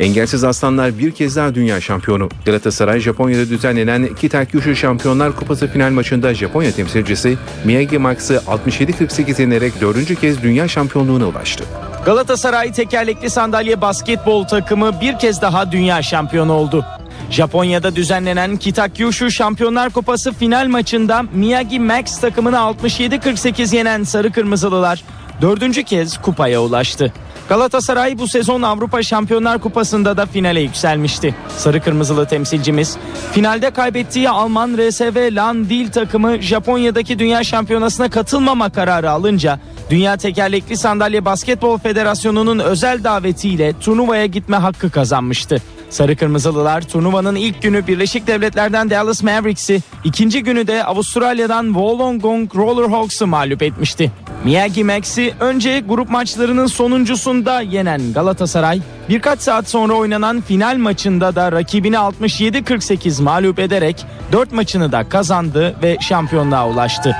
Engelsiz Aslanlar bir kez daha dünya şampiyonu. Galatasaray Japonya'da düzenlenen Kitakyushu Şampiyonlar Kupası final maçında Japonya temsilcisi Miyagi Max'ı 67-48 yenerek dördüncü kez dünya şampiyonluğuna ulaştı. Galatasaray tekerlekli sandalye basketbol takımı bir kez daha dünya şampiyonu oldu. Japonya'da düzenlenen Kitakyushu Şampiyonlar Kupası final maçında Miyagi Max takımını 67-48 yenen Sarı Kırmızılılar dördüncü kez kupaya ulaştı. Galatasaray bu sezon Avrupa Şampiyonlar Kupası'nda da finale yükselmişti. Sarı Kırmızılı temsilcimiz finalde kaybettiği Alman RSV Lan Dil takımı Japonya'daki Dünya Şampiyonası'na katılmama kararı alınca Dünya Tekerlekli Sandalye Basketbol Federasyonu'nun özel davetiyle turnuvaya gitme hakkı kazanmıştı. Sarı Kırmızılılar turnuvanın ilk günü Birleşik Devletler'den Dallas Mavericks'i, ikinci günü de Avustralya'dan Wollongong Rollerhawks'ı mağlup etmişti. Miyagi Max'i önce grup maçlarının sonuncusunda yenen Galatasaray, birkaç saat sonra oynanan final maçında da rakibini 67-48 mağlup ederek 4 maçını da kazandı ve şampiyonluğa ulaştı.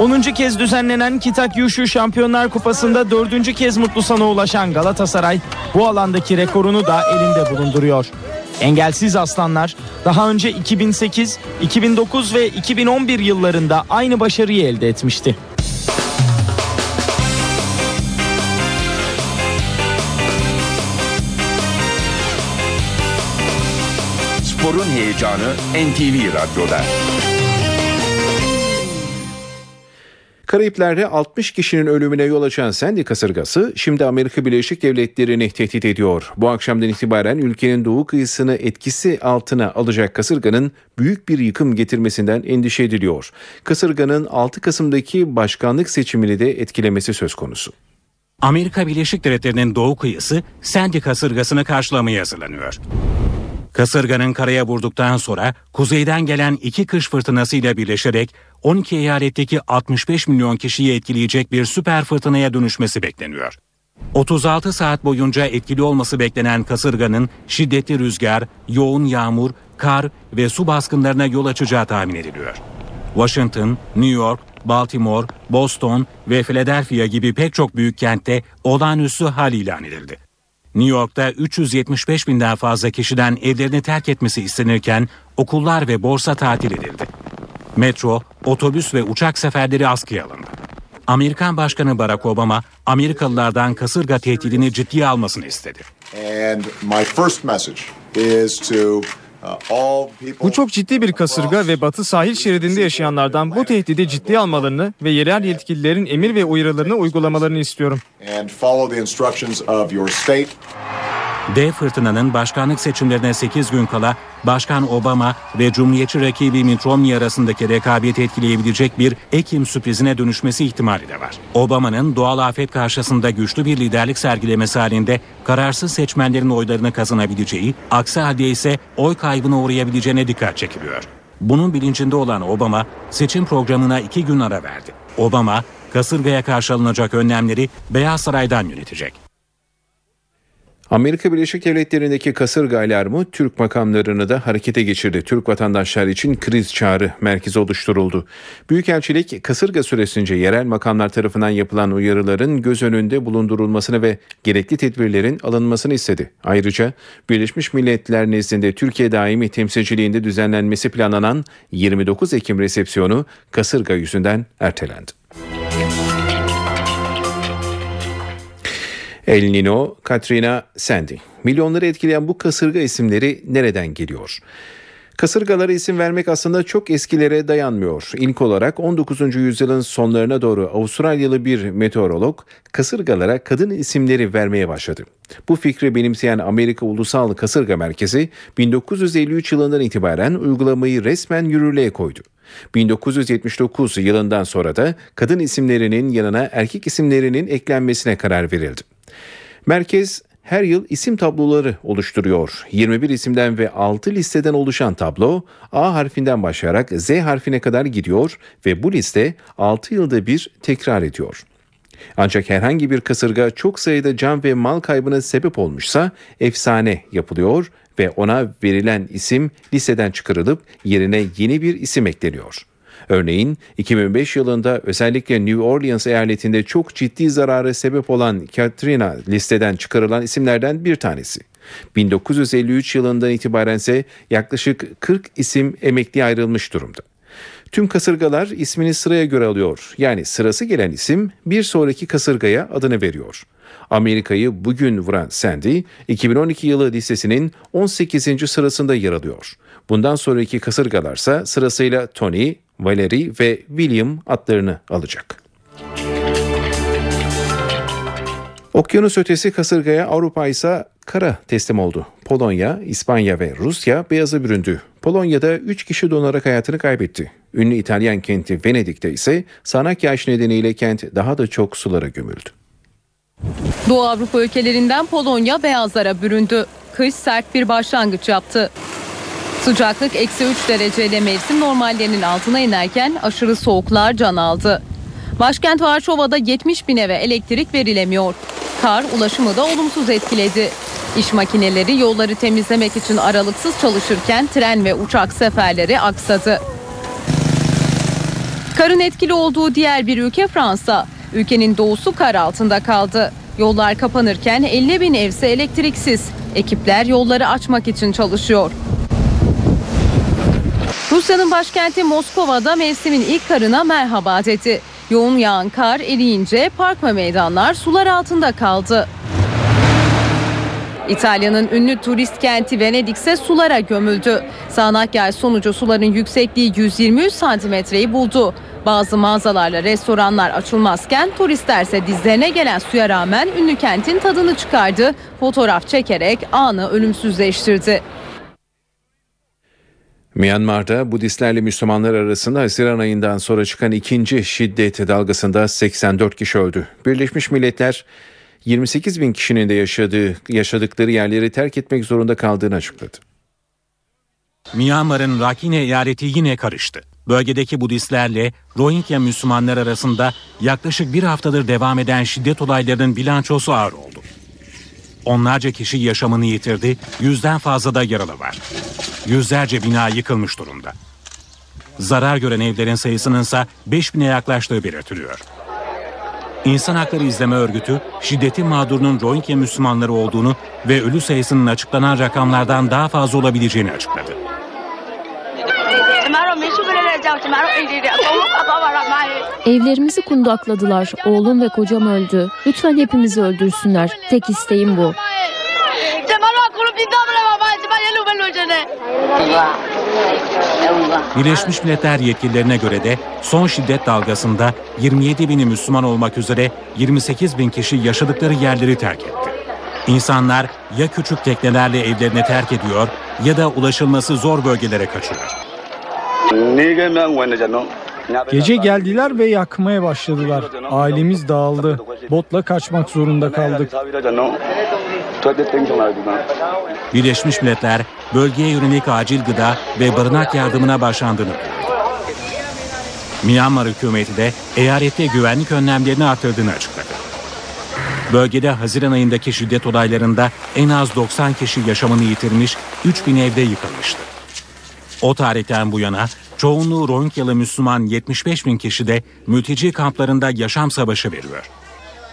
10. kez düzenlenen Kitakyushu Şampiyonlar Kupası'nda 4. kez mutlu sana ulaşan Galatasaray bu alandaki rekorunu da elinde bulunduruyor. Engelsiz Aslanlar daha önce 2008, 2009 ve 2011 yıllarında aynı başarıyı elde etmişti. Heyecanı NTV Radyo'da. Karayipler'de 60 kişinin ölümüne yol açan Sandy kasırgası şimdi Amerika Birleşik Devletleri'ni tehdit ediyor. Bu akşamdan itibaren ülkenin doğu kıyısını etkisi altına alacak kasırganın büyük bir yıkım getirmesinden endişe ediliyor. Kasırganın 6 Kasım'daki başkanlık seçimini de etkilemesi söz konusu. Amerika Birleşik Devletleri'nin doğu kıyısı Sandy kasırgasını karşılamaya hazırlanıyor. Kasırganın karaya vurduktan sonra kuzeyden gelen iki kış fırtınasıyla birleşerek 12 eyaletteki 65 milyon kişiyi etkileyecek bir süper fırtınaya dönüşmesi bekleniyor. 36 saat boyunca etkili olması beklenen kasırganın şiddetli rüzgar, yoğun yağmur, kar ve su baskınlarına yol açacağı tahmin ediliyor. Washington, New York, Baltimore, Boston ve Philadelphia gibi pek çok büyük kentte olağanüstü hal ilan edildi. New York'ta 375 binden fazla kişiden evlerini terk etmesi istenirken okullar ve borsa tatil edildi. Metro, otobüs ve uçak seferleri askıya alındı. Amerikan Başkanı Barack Obama, Amerikalılardan kasırga tehdidini ciddiye almasını istedi. And my first message is to bu çok ciddi bir kasırga ve batı sahil şeridinde yaşayanlardan bu tehdidi ciddiye almalarını ve yerel yetkililerin emir ve uyarılarını uygulamalarını istiyorum. Dev fırtınanın başkanlık seçimlerine 8 gün kala Başkan Obama ve Cumhuriyetçi rakibi Mitt Romney arasındaki rekabeti etkileyebilecek bir Ekim sürprizine dönüşmesi ihtimali de var. Obama'nın doğal afet karşısında güçlü bir liderlik sergilemesi halinde kararsız seçmenlerin oylarını kazanabileceği, aksi halde ise oy kaybına uğrayabileceğine dikkat çekiliyor. Bunun bilincinde olan Obama seçim programına iki gün ara verdi. Obama kasırgaya karşı alınacak önlemleri Beyaz Saray'dan yönetecek. Amerika Birleşik Devletleri'ndeki kasırga alarmı Türk makamlarını da harekete geçirdi. Türk vatandaşlar için kriz çağrı merkezi oluşturuldu. Büyükelçilik kasırga süresince yerel makamlar tarafından yapılan uyarıların göz önünde bulundurulmasını ve gerekli tedbirlerin alınmasını istedi. Ayrıca Birleşmiş Milletler nezdinde Türkiye daimi temsilciliğinde düzenlenmesi planlanan 29 Ekim resepsiyonu kasırga yüzünden ertelendi. El Nino, Katrina, Sandy. Milyonları etkileyen bu kasırga isimleri nereden geliyor? Kasırgalara isim vermek aslında çok eskilere dayanmıyor. İlk olarak 19. yüzyılın sonlarına doğru Avustralyalı bir meteorolog kasırgalara kadın isimleri vermeye başladı. Bu fikri benimseyen Amerika Ulusal Kasırga Merkezi 1953 yılından itibaren uygulamayı resmen yürürlüğe koydu. 1979 yılından sonra da kadın isimlerinin yanına erkek isimlerinin eklenmesine karar verildi. Merkez her yıl isim tabloları oluşturuyor. 21 isimden ve 6 listeden oluşan tablo A harfinden başlayarak Z harfine kadar gidiyor ve bu liste 6 yılda bir tekrar ediyor. Ancak herhangi bir kasırga çok sayıda can ve mal kaybına sebep olmuşsa efsane yapılıyor ve ona verilen isim listeden çıkarılıp yerine yeni bir isim ekleniyor. Örneğin 2005 yılında özellikle New Orleans eyaletinde çok ciddi zarara sebep olan Katrina listeden çıkarılan isimlerden bir tanesi. 1953 yılından itibaren ise yaklaşık 40 isim emekli ayrılmış durumda. Tüm kasırgalar ismini sıraya göre alıyor. Yani sırası gelen isim bir sonraki kasırgaya adını veriyor. Amerika'yı bugün vuran Sandy, 2012 yılı listesinin 18. sırasında yer alıyor. Bundan sonraki kasırgalarsa sırasıyla Tony, Valerie ve William adlarını alacak. Okyanus ötesi kasırgaya Avrupa ise kara teslim oldu. Polonya, İspanya ve Rusya beyaza büründü. Polonya'da 3 kişi donarak hayatını kaybetti. Ünlü İtalyan kenti Venedik'te ise sanak yağış nedeniyle kent daha da çok sulara gömüldü. Doğu Avrupa ülkelerinden Polonya beyazlara büründü. Kış sert bir başlangıç yaptı. Sıcaklık eksi 3 dereceyle mevsim normallerinin altına inerken aşırı soğuklar can aldı. Başkent Varşova'da 70 bin eve elektrik verilemiyor. Kar ulaşımı da olumsuz etkiledi. İş makineleri yolları temizlemek için aralıksız çalışırken tren ve uçak seferleri aksadı. Karın etkili olduğu diğer bir ülke Fransa. Ülkenin doğusu kar altında kaldı. Yollar kapanırken 50 bin evse elektriksiz. Ekipler yolları açmak için çalışıyor. Rusya'nın başkenti Moskova'da mevsimin ilk karına merhaba dedi. Yoğun yağan kar eriyince park ve meydanlar sular altında kaldı. İtalya'nın ünlü turist kenti Venedik ise sulara gömüldü. Sağanak yağış sonucu suların yüksekliği 123 santimetreyi buldu. Bazı mağazalarla restoranlar açılmazken turistler ise dizlerine gelen suya rağmen ünlü kentin tadını çıkardı. Fotoğraf çekerek anı ölümsüzleştirdi. Myanmar'da Budistlerle Müslümanlar arasında Haziran ayından sonra çıkan ikinci şiddet dalgasında 84 kişi öldü. Birleşmiş Milletler 28 bin kişinin de yaşadığı, yaşadıkları yerleri terk etmek zorunda kaldığını açıkladı. Myanmar'ın Rakhine eyaleti yine karıştı. Bölgedeki Budistlerle Rohingya Müslümanlar arasında yaklaşık bir haftadır devam eden şiddet olaylarının bilançosu ağır oldu. Onlarca kişi yaşamını yitirdi, yüzden fazla da yaralı var. Yüzlerce bina yıkılmış durumda. Zarar gören evlerin sayısının ise 5000'e yaklaştığı belirtiliyor. İnsan Hakları İzleme Örgütü, şiddetin mağdurunun Rohingya Müslümanları olduğunu ve ölü sayısının açıklanan rakamlardan daha fazla olabileceğini açıkladı. Evlerimizi kundakladılar. Oğlum ve kocam öldü. Lütfen hepimizi öldürsünler. Tek isteğim bu. Birleşmiş Milletler yetkililerine göre de son şiddet dalgasında 27 bini Müslüman olmak üzere 28 bin kişi yaşadıkları yerleri terk etti. İnsanlar ya küçük teknelerle evlerini terk ediyor ya da ulaşılması zor bölgelere kaçıyor. Gece geldiler ve yakmaya başladılar. Ailemiz dağıldı. Botla kaçmak zorunda kaldık. Birleşmiş Milletler bölgeye yönelik acil gıda ve barınak yardımına başlandığını. Myanmar hükümeti de eyalette güvenlik önlemlerini artırdığını açıkladı. Bölgede Haziran ayındaki şiddet olaylarında en az 90 kişi yaşamını yitirmiş, 3000 evde yıkılmıştı. O tarihten bu yana çoğunluğu Rohingyalı Müslüman 75 bin kişi de mülteci kamplarında yaşam savaşı veriyor.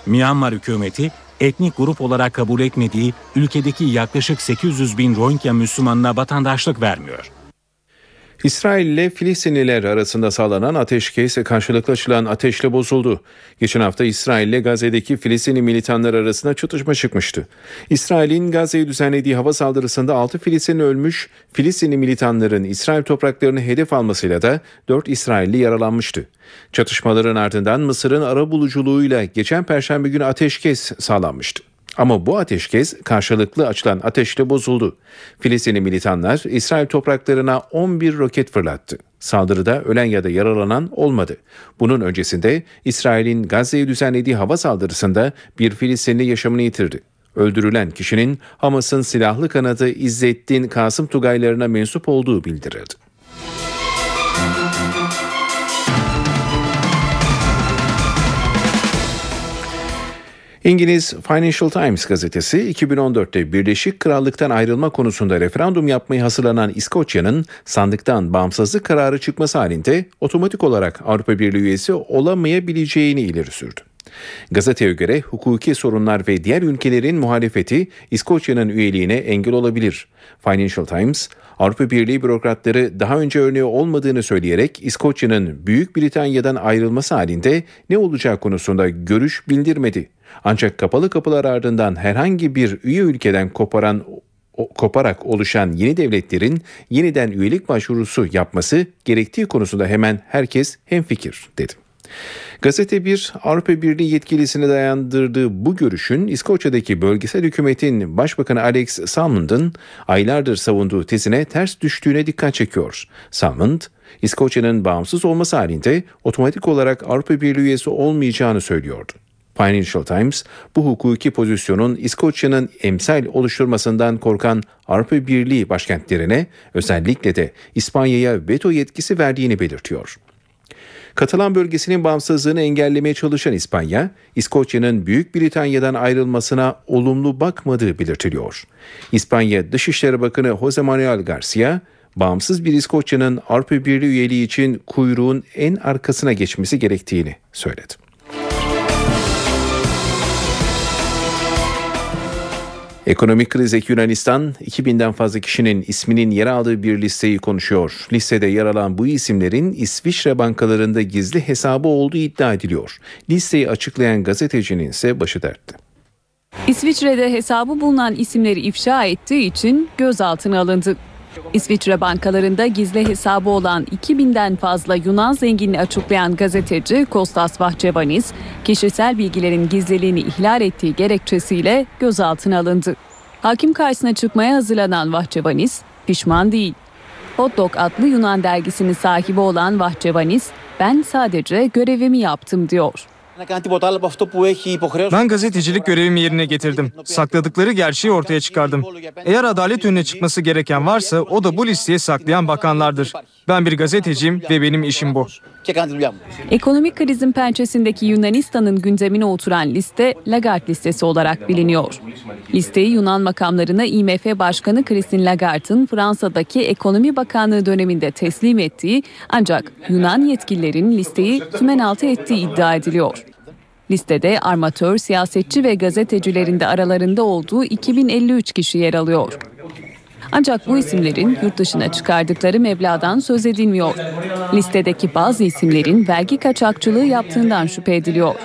Myanmar hükümeti etnik grup olarak kabul etmediği ülkedeki yaklaşık 800 bin Rohingya Müslümanına vatandaşlık vermiyor. İsrail ile Filistinliler arasında sağlanan ateşkes karşılıklı açılan ateşle bozuldu. Geçen hafta İsrail ile Gazze'deki Filistinli militanlar arasında çatışma çıkmıştı. İsrail'in Gazze'ye düzenlediği hava saldırısında 6 Filistinli ölmüş, Filistinli militanların İsrail topraklarını hedef almasıyla da 4 İsrailli yaralanmıştı. Çatışmaların ardından Mısır'ın ara buluculuğuyla geçen perşembe günü ateşkes sağlanmıştı. Ama bu ateşkes karşılıklı açılan ateşle bozuldu. Filistinli militanlar İsrail topraklarına 11 roket fırlattı. Saldırıda ölen ya da yaralanan olmadı. Bunun öncesinde İsrail'in Gazze'ye düzenlediği hava saldırısında bir Filistinli yaşamını yitirdi. Öldürülen kişinin Hamas'ın silahlı kanadı İzzettin Kasım Tugaylarına mensup olduğu bildirildi. İngiliz Financial Times gazetesi 2014'te Birleşik Krallık'tan ayrılma konusunda referandum yapmayı hazırlanan İskoçya'nın sandıktan bağımsızlık kararı çıkması halinde otomatik olarak Avrupa Birliği üyesi olamayabileceğini ileri sürdü. Gazeteye göre hukuki sorunlar ve diğer ülkelerin muhalefeti İskoçya'nın üyeliğine engel olabilir. Financial Times, Avrupa Birliği bürokratları daha önce örneği olmadığını söyleyerek İskoçya'nın Büyük Britanya'dan ayrılması halinde ne olacağı konusunda görüş bildirmedi. Ancak kapalı kapılar ardından herhangi bir üye ülkeden koparan koparak oluşan yeni devletlerin yeniden üyelik başvurusu yapması gerektiği konusunda hemen herkes hemfikir dedi. Gazete bir Avrupa Birliği yetkilisine dayandırdığı bu görüşün İskoçya'daki bölgesel hükümetin Başbakanı Alex Salmond'ın aylardır savunduğu tezine ters düştüğüne dikkat çekiyor. Salmond, İskoçya'nın bağımsız olması halinde otomatik olarak Avrupa Birliği üyesi olmayacağını söylüyordu. Financial Times bu hukuki pozisyonun İskoçya'nın emsal oluşturmasından korkan Avrupa Birliği başkentlerine özellikle de İspanya'ya veto yetkisi verdiğini belirtiyor. Katalan bölgesinin bağımsızlığını engellemeye çalışan İspanya, İskoçya'nın Büyük Britanya'dan ayrılmasına olumlu bakmadığı belirtiliyor. İspanya Dışişleri Bakanı Jose Manuel Garcia, bağımsız bir İskoçya'nın Avrupa Birliği üyeliği için kuyruğun en arkasına geçmesi gerektiğini söyledi. Ekonomik krizdeki Yunanistan 2000'den fazla kişinin isminin yer aldığı bir listeyi konuşuyor. Listede yer alan bu isimlerin İsviçre bankalarında gizli hesabı olduğu iddia ediliyor. Listeyi açıklayan gazetecinin ise başı dertte. İsviçre'de hesabı bulunan isimleri ifşa ettiği için gözaltına alındı. İsviçre bankalarında gizli hesabı olan 2000'den fazla Yunan zenginini açıklayan gazeteci Kostas Vahçevanis, kişisel bilgilerin gizliliğini ihlal ettiği gerekçesiyle gözaltına alındı. Hakim karşısına çıkmaya hazırlanan Vahçevanis pişman değil. Hot Dog adlı Yunan dergisinin sahibi olan Vahçevanis, ben sadece görevimi yaptım diyor. Ben gazetecilik görevimi yerine getirdim. Sakladıkları gerçeği ortaya çıkardım. Eğer adalet önüne çıkması gereken varsa o da bu listeye saklayan bakanlardır. Ben bir gazeteciyim ve benim işim bu. Ekonomik krizin pençesindeki Yunanistan'ın gündemine oturan liste Lagarde listesi olarak biliniyor. Listeyi Yunan makamlarına IMF Başkanı Christine Lagarde'ın Fransa'daki Ekonomi Bakanlığı döneminde teslim ettiği ancak Yunan yetkililerin listeyi tümen ettiği iddia ediliyor. Listede armatör, siyasetçi ve gazetecilerin de aralarında olduğu 2053 kişi yer alıyor. Ancak bu isimlerin yurt dışına çıkardıkları meblağdan söz edilmiyor. Listedeki bazı isimlerin vergi kaçakçılığı yaptığından şüphe ediliyor.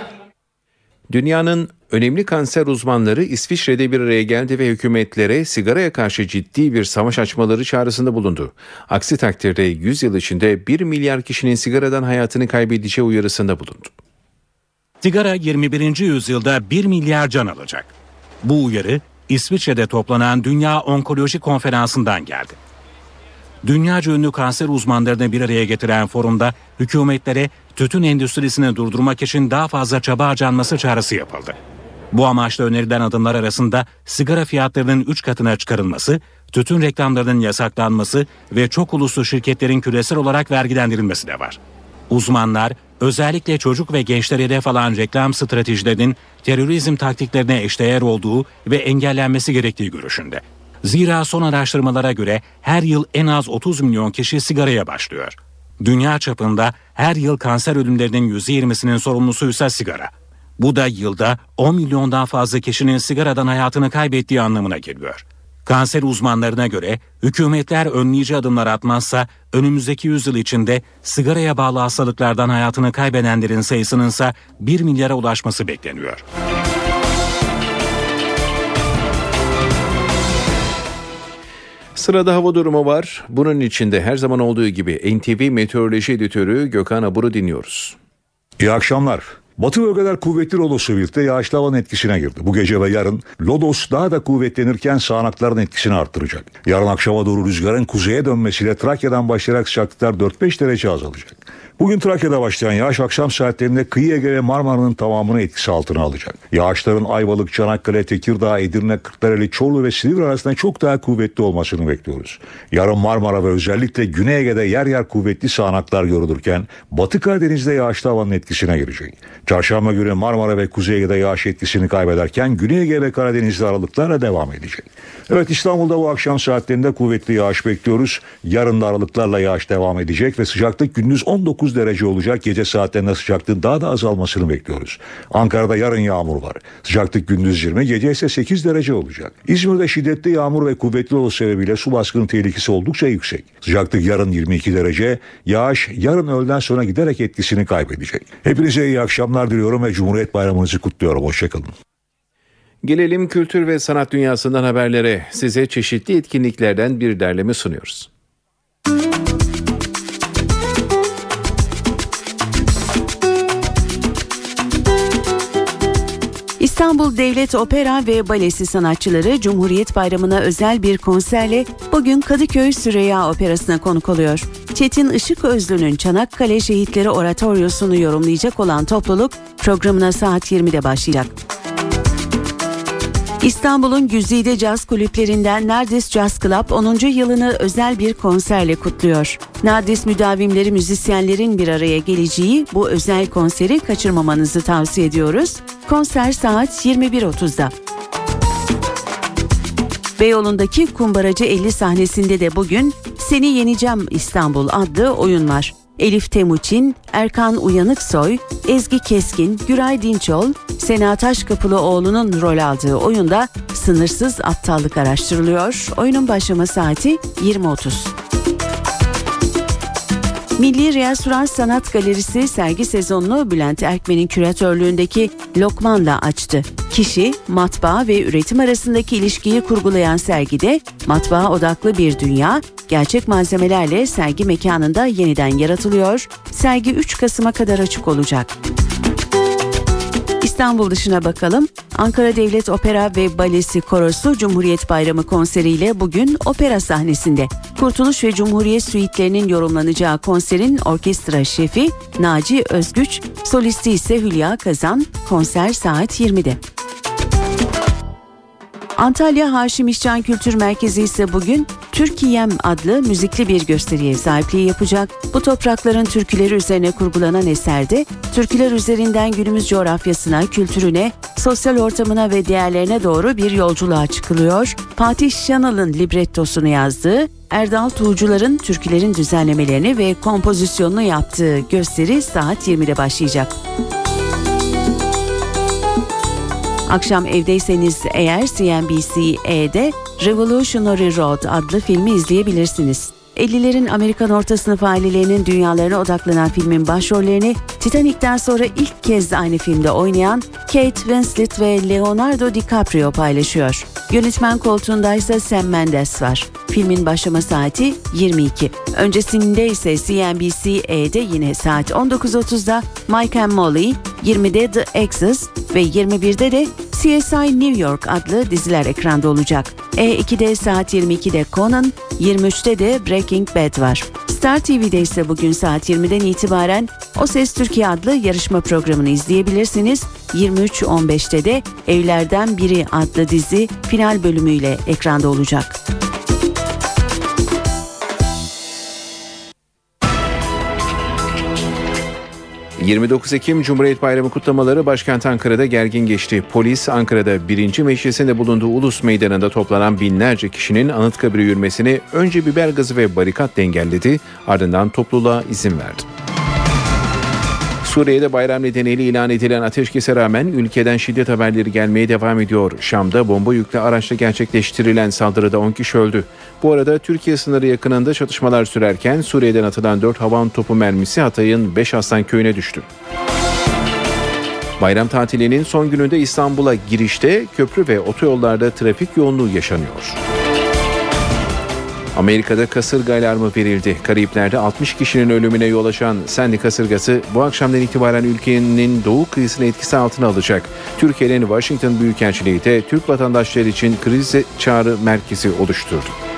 Dünyanın önemli kanser uzmanları İsviçre'de bir araya geldi ve hükümetlere sigaraya karşı ciddi bir savaş açmaları çağrısında bulundu. Aksi takdirde 100 yıl içinde 1 milyar kişinin sigaradan hayatını kaybedeceği uyarısında bulundu. Sigara 21. yüzyılda 1 milyar can alacak. Bu uyarı İsviçre'de toplanan Dünya Onkoloji Konferansı'ndan geldi. Dünyaca ünlü kanser uzmanlarını bir araya getiren forumda hükümetlere tütün endüstrisini durdurmak için daha fazla çaba harcanması çağrısı yapıldı. Bu amaçla önerilen adımlar arasında sigara fiyatlarının 3 katına çıkarılması, tütün reklamlarının yasaklanması ve çok uluslu şirketlerin küresel olarak vergilendirilmesi de var. Uzmanlar özellikle çocuk ve gençlere hedef alan reklam stratejilerinin terörizm taktiklerine eşdeğer olduğu ve engellenmesi gerektiği görüşünde. Zira son araştırmalara göre her yıl en az 30 milyon kişi sigaraya başlıyor. Dünya çapında her yıl kanser ölümlerinin %20'sinin sorumlusuysa sigara. Bu da yılda 10 milyondan fazla kişinin sigaradan hayatını kaybettiği anlamına geliyor. Kanser uzmanlarına göre hükümetler önleyici adımlar atmazsa önümüzdeki yüzyıl içinde sigaraya bağlı hastalıklardan hayatını kaybedenlerin sayısının ise 1 milyara ulaşması bekleniyor. Sırada hava durumu var. Bunun içinde her zaman olduğu gibi NTV Meteoroloji Editörü Gökhan Abur'u dinliyoruz. İyi akşamlar. Batı bölgeler kuvvetli Lodos'la birlikte yağışlı havanın etkisine girdi. Bu gece ve yarın Lodos daha da kuvvetlenirken sağanakların etkisini arttıracak. Yarın akşama doğru rüzgarın kuzeye dönmesiyle Trakya'dan başlayarak sıcaklıklar 4-5 derece azalacak. Bugün Trakya'da başlayan yağış akşam saatlerinde kıyı Ege ve Marmara'nın tamamını etkisi altına alacak. Yağışların Ayvalık, Çanakkale, Tekirdağ, Edirne, Kırklareli, Çorlu ve Silivri arasında çok daha kuvvetli olmasını bekliyoruz. Yarın Marmara ve özellikle Güney Ege'de yer yer kuvvetli sağanaklar görülürken Batı Karadeniz'de yağışlı havanın etkisine girecek. Çarşamba günü Marmara ve Kuzey Ege'de yağış etkisini kaybederken Güney Ege ve Karadeniz'de aralıklarla devam edecek. Evet İstanbul'da bu akşam saatlerinde kuvvetli yağış bekliyoruz. Yarın da aralıklarla yağış devam edecek ve sıcaklık gündüz 19 derece olacak. Gece saatlerinde sıcaklığın daha da azalmasını bekliyoruz. Ankara'da yarın yağmur var. Sıcaklık gündüz 20, gece ise 8 derece olacak. İzmir'de şiddetli yağmur ve kuvvetli dolu sebebiyle su baskını tehlikesi oldukça yüksek. Sıcaklık yarın 22 derece. Yağış yarın öğleden sonra giderek etkisini kaybedecek. Hepinize iyi akşamlar diliyorum ve Cumhuriyet Bayramınızı kutluyorum. Hoşçakalın. Gelelim kültür ve sanat dünyasından haberlere. Size çeşitli etkinliklerden bir derleme sunuyoruz. İstanbul Devlet Opera ve Balesi sanatçıları Cumhuriyet Bayramı'na özel bir konserle bugün Kadıköy Süreyya Operası'na konuk oluyor. Çetin Işık Özlü'nün Çanakkale Şehitleri Oratoryosunu yorumlayacak olan topluluk programına saat 20'de başlayacak. İstanbul'un güzide caz kulüplerinden Nardis Jazz Club 10. yılını özel bir konserle kutluyor. Nardis müdavimleri müzisyenlerin bir araya geleceği bu özel konseri kaçırmamanızı tavsiye ediyoruz. Konser saat 21.30'da. Beyoğlu'ndaki Kumbaracı 50 sahnesinde de bugün Seni Yeneceğim İstanbul adlı oyun var. Elif Temuçin, Erkan Uyanıksoy, Ezgi Keskin, Güray Dinçol, Sena Taşkapılıoğlu'nun rol aldığı oyunda sınırsız aptallık araştırılıyor. Oyunun başlama saati 20.30. Milli Reasürans Sanat Galerisi sergi sezonunu Bülent Erkmen'in küratörlüğündeki Lokman'la açtı. Kişi, matbaa ve üretim arasındaki ilişkiyi kurgulayan sergide matbaa odaklı bir dünya, gerçek malzemelerle sergi mekanında yeniden yaratılıyor. Sergi 3 Kasım'a kadar açık olacak. İstanbul dışına bakalım. Ankara Devlet Opera ve Balesi Korosu Cumhuriyet Bayramı konseriyle bugün opera sahnesinde. Kurtuluş ve Cumhuriyet suitlerinin yorumlanacağı konserin orkestra şefi Naci Özgüç, solisti ise Hülya Kazan. Konser saat 20'de. Antalya Haşim İşcan Kültür Merkezi ise bugün Türkiyem adlı müzikli bir gösteriye sahipliği yapacak. Bu toprakların türküleri üzerine kurgulanan eserde türküler üzerinden günümüz coğrafyasına, kültürüne, sosyal ortamına ve değerlerine doğru bir yolculuğa çıkılıyor. Fatih Şanal'ın librettosunu yazdığı, Erdal Tuğcular'ın türkülerin düzenlemelerini ve kompozisyonunu yaptığı gösteri saat 20'de başlayacak. Akşam evdeyseniz eğer CNBC'de Revolutionary Road adlı filmi izleyebilirsiniz. 50'lerin Amerikan orta sınıf ailelerinin dünyalarına odaklanan filmin başrollerini Titanic'ten sonra ilk kez aynı filmde oynayan Kate Winslet ve Leonardo DiCaprio paylaşıyor. Yönetmen koltuğunda ise Sam Mendes var. Filmin başlama saati 22. Öncesinde ise CNBC'de yine saat 19.30'da Mike and Molly, 20'de The Exes ve 21'de de CSI New York adlı diziler ekranda olacak. E2'de saat 22'de Conan, 23'te de Breaking Bad var. Star TV'de ise bugün saat 20'den itibaren O Ses Türkiye adlı yarışma programını izleyebilirsiniz. 23.15'te de Evlerden Biri adlı dizi final bölümüyle ekranda olacak. ...29 Ekim Cumhuriyet Bayramı kutlamaları başkent Ankara'da gergin geçti. Polis Ankara'da 1. Meclisinde bulunduğu Ulus Meydanı'nda toplanan binlerce kişinin Anıtkabir'e yürümesini önce biber gazı ve barikat engelledi ardından topluluğa izin verdi. Suriye'de bayram nedeniyle ilan edilen ateşkese rağmen ülkeden şiddet haberleri gelmeye devam ediyor. Şam'da bomba yüklü araçla gerçekleştirilen saldırıda 10 kişi öldü. Bu arada Türkiye sınırı yakınında çatışmalar sürerken Suriye'den atılan 4 havan topu mermisi Hatay'ın 5 Aslan köyüne düştü. Bayram tatilinin son gününde İstanbul'a girişte köprü ve otoyollarda trafik yoğunluğu yaşanıyor. Amerika'da kasırga alarmı verildi. Karayipler'de 60 kişinin ölümüne yol açan Sandy kasırgası bu akşamdan itibaren ülkenin doğu kıyısını etkisi altına alacak. Türkiye'nin Washington Büyükelçiliği de Türk vatandaşları için kriz çağrı merkezi oluşturdu.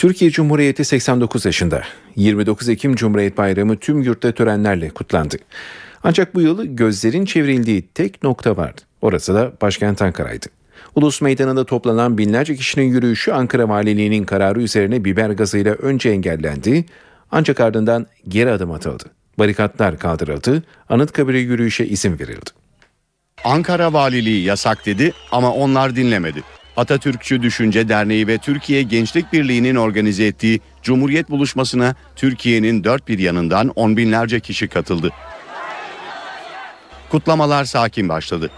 Türkiye Cumhuriyeti 89 yaşında. 29 Ekim Cumhuriyet Bayramı tüm yurtta törenlerle kutlandı. Ancak bu yıl gözlerin çevrildiği tek nokta vardı. Orası da başkent Ankara'ydı. Ulus Meydanı'nda toplanan binlerce kişinin yürüyüşü Ankara Valiliği'nin kararı üzerine biber gazıyla önce engellendi. Ancak ardından geri adım atıldı. Barikatlar kaldırıldı, Anıtkabir'e yürüyüşe izin verildi. Ankara Valiliği yasak dedi ama onlar dinlemedi. Atatürkçü Düşünce Derneği ve Türkiye Gençlik Birliği'nin organize ettiği Cumhuriyet buluşmasına Türkiye'nin dört bir yanından on binlerce kişi katıldı. Kutlamalar sakin başladı.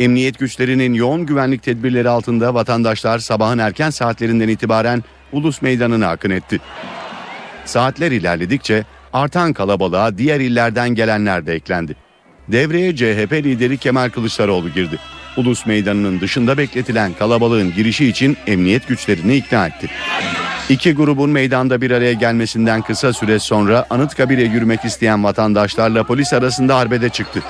Emniyet güçlerinin yoğun güvenlik tedbirleri altında vatandaşlar sabahın erken saatlerinden itibaren Ulus Meydanı'na akın etti. Saatler ilerledikçe artan kalabalığa diğer illerden gelenler de eklendi. Devreye CHP lideri Kemal Kılıçdaroğlu girdi. Ulus Meydanı'nın dışında bekletilen kalabalığın girişi için emniyet güçlerini ikna etti. İki grubun meydanda bir araya gelmesinden kısa süre sonra Anıtkabir'e yürümek isteyen vatandaşlarla polis arasında arbede çıktı.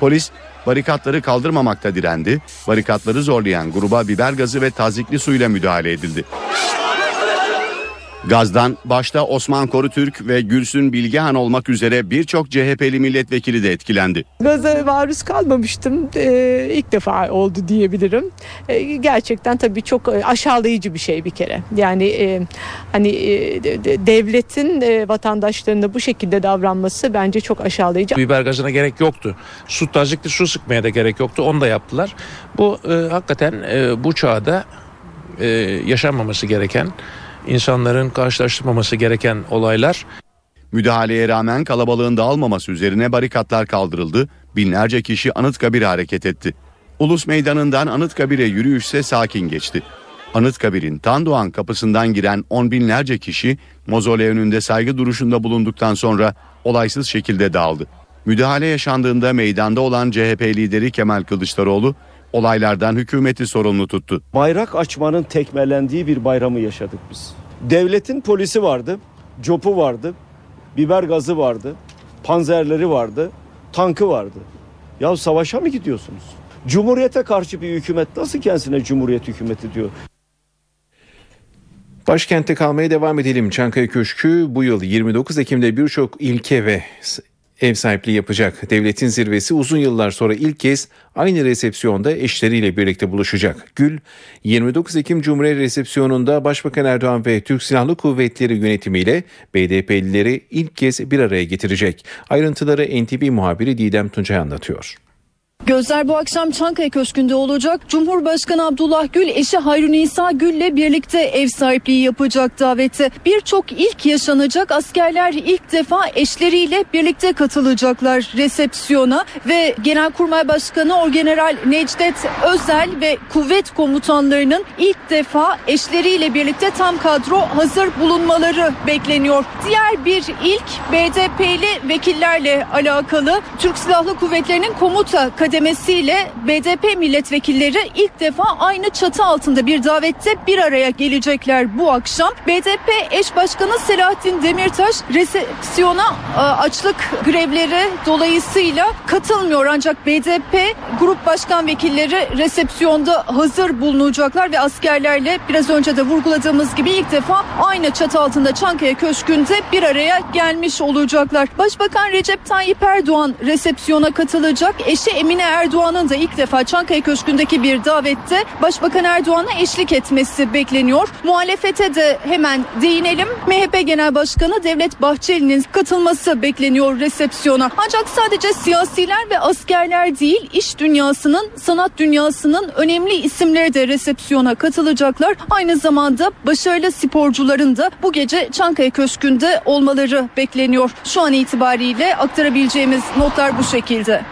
Polis barikatları kaldırmamakta direndi. Barikatları zorlayan gruba biber gazı ve tazikli suyla müdahale edildi. Gazdan başta Osman Korutürk ve Gülsün Bilgehan olmak üzere birçok CHP'li milletvekili de etkilendi. Gaza maruz kalmamıştım. Ee, ilk defa oldu diyebilirim. Ee, gerçekten tabii çok aşağılayıcı bir şey bir kere. Yani e, hani e, devletin e, vatandaşlarına bu şekilde davranması bence çok aşağılayıcı. Biber gazına gerek yoktu. Su tazikli su sıkmaya da gerek yoktu. Onu da yaptılar. Bu e, hakikaten e, bu çağda e, yaşanmaması gereken insanların karşılaştırmaması gereken olaylar. Müdahaleye rağmen kalabalığın dağılmaması üzerine barikatlar kaldırıldı. Binlerce kişi Anıtkabir'e hareket etti. Ulus Meydanı'ndan Anıtkabir'e yürüyüşse sakin geçti. Anıtkabir'in Tandoğan kapısından giren on binlerce kişi mozole önünde saygı duruşunda bulunduktan sonra olaysız şekilde dağıldı. Müdahale yaşandığında meydanda olan CHP lideri Kemal Kılıçdaroğlu Olaylardan hükümeti sorumlu tuttu. Bayrak açmanın tekmelendiği bir bayramı yaşadık biz. Devletin polisi vardı, copu vardı, biber gazı vardı, panzerleri vardı, tankı vardı. Ya savaşa mı gidiyorsunuz? Cumhuriyete karşı bir hükümet nasıl kendisine cumhuriyet hükümeti diyor? Başkentte kalmaya devam edelim. Çankaya Köşkü bu yıl 29 Ekim'de birçok ilke ve ev sahipliği yapacak. Devletin zirvesi uzun yıllar sonra ilk kez aynı resepsiyonda eşleriyle birlikte buluşacak. Gül 29 Ekim Cumhuriyet resepsiyonunda Başbakan Erdoğan ve Türk Silahlı Kuvvetleri yönetimiyle BDP'lileri ilk kez bir araya getirecek. Ayrıntıları NTV muhabiri Didem Tuncay anlatıyor. Gözler bu akşam Çankaya Köşkü'nde olacak. Cumhurbaşkanı Abdullah Gül eşi Hayrun İsa Gül'le birlikte ev sahipliği yapacak davete. Birçok ilk yaşanacak. Askerler ilk defa eşleriyle birlikte katılacaklar resepsiyona ve Genelkurmay Başkanı Orgeneral Necdet Özel ve kuvvet komutanlarının ilk defa eşleriyle birlikte tam kadro hazır bulunmaları bekleniyor. Diğer bir ilk BDP'li vekillerle alakalı Türk Silahlı Kuvvetleri'nin komuta kademesiyle BDP milletvekilleri ilk defa aynı çatı altında bir davette bir araya gelecekler bu akşam. BDP eş başkanı Selahattin Demirtaş resepsiyona e, açlık grevleri dolayısıyla katılmıyor ancak BDP grup başkan vekilleri resepsiyonda hazır bulunacaklar ve askerlerle biraz önce de vurguladığımız gibi ilk defa aynı çatı altında Çankaya Köşkü'nde bir araya gelmiş olacaklar. Başbakan Recep Tayyip Erdoğan resepsiyona katılacak. Eşi Emine Erdoğan'ın da ilk defa Çankaya Köşkü'ndeki bir davette Başbakan Erdoğan'a eşlik etmesi bekleniyor. Muhalefete de hemen değinelim. MHP Genel Başkanı Devlet Bahçeli'nin katılması bekleniyor resepsiyona. Ancak sadece siyasiler ve askerler değil, iş dünyasının, sanat dünyasının önemli isimleri de resepsiyona katılacaklar. Aynı zamanda başarılı sporcuların da bu gece Çankaya Köşkü'nde olmaları bekleniyor. Şu an itibariyle aktarabileceğimiz notlar bu şekilde.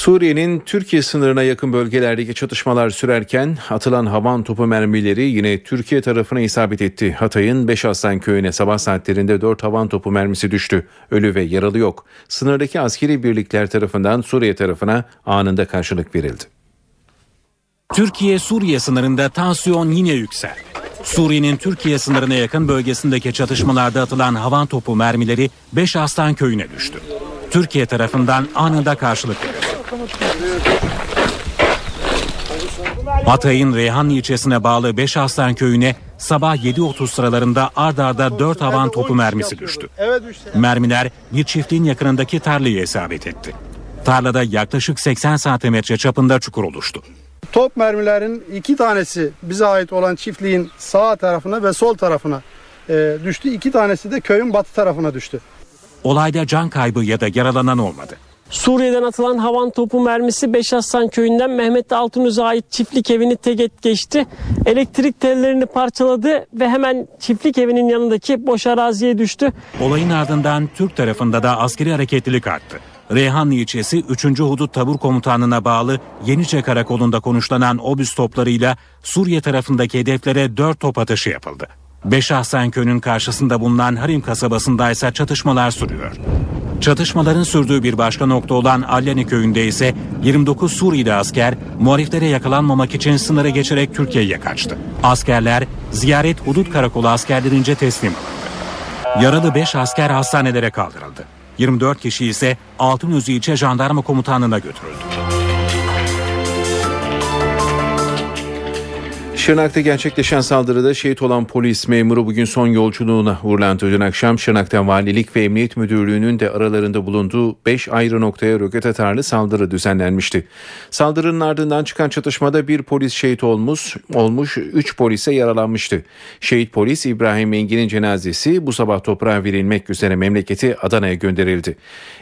Suriye'nin Türkiye sınırına yakın bölgelerdeki çatışmalar sürerken atılan havan topu mermileri yine Türkiye tarafına isabet etti. Hatay'ın Beşaslan köyüne sabah saatlerinde 4 havan topu mermisi düştü. Ölü ve yaralı yok. Sınırdaki askeri birlikler tarafından Suriye tarafına anında karşılık verildi. Türkiye-Suriye sınırında tansiyon yine yükseldi. Suriye'nin Türkiye sınırına yakın bölgesindeki çatışmalarda atılan havan topu mermileri Beş Aslan köyüne düştü. Türkiye tarafından anında karşılık verildi. Hatay'ın Reyhanlı ilçesine bağlı Beş Aslan köyüne sabah 7.30 sıralarında ard arda 4 havan topu mermisi düştü. Mermiler bir çiftliğin yakınındaki tarlayı isabet etti. Tarlada yaklaşık 80 santimetre çapında çukur oluştu. Top mermilerin iki tanesi bize ait olan çiftliğin sağ tarafına ve sol tarafına e, düştü. İki tanesi de köyün batı tarafına düştü. Olayda can kaybı ya da yaralanan olmadı. Suriye'den atılan havan topu mermisi Beşaslan köyünden Mehmet Altunuz'a ait çiftlik evini teget geçti. Elektrik tellerini parçaladı ve hemen çiftlik evinin yanındaki boş araziye düştü. Olayın ardından Türk tarafında da askeri hareketlilik arttı. Reyhanlı ilçesi 3. Hudut Tabur Komutanlığı'na bağlı Yeniçe Karakolu'nda konuşlanan obüs toplarıyla Suriye tarafındaki hedeflere 4 top atışı yapıldı. Beşahsen köyünün karşısında bulunan Harim kasabasında ise çatışmalar sürüyor. Çatışmaların sürdüğü bir başka nokta olan Allani köyünde ise 29 Suriyeli asker muhaliflere yakalanmamak için sınırı geçerek Türkiye'ye kaçtı. Askerler ziyaret hudut karakolu askerlerince teslim alındı. Yaralı 5 asker hastanelere kaldırıldı. 24 kişi ise Altınözü ilçe jandarma komutanlığına götürüldü. Şırnak'ta gerçekleşen saldırıda şehit olan polis memuru bugün son yolculuğuna uğurlandı. Dün akşam Şırnak'ta Valilik ve Emniyet Müdürlüğü'nün de aralarında bulunduğu 5 ayrı noktaya roket atarlı saldırı düzenlenmişti. Saldırının ardından çıkan çatışmada bir polis şehit olmuş, olmuş 3 polise yaralanmıştı. Şehit polis İbrahim Engin'in cenazesi bu sabah toprağa verilmek üzere memleketi Adana'ya gönderildi.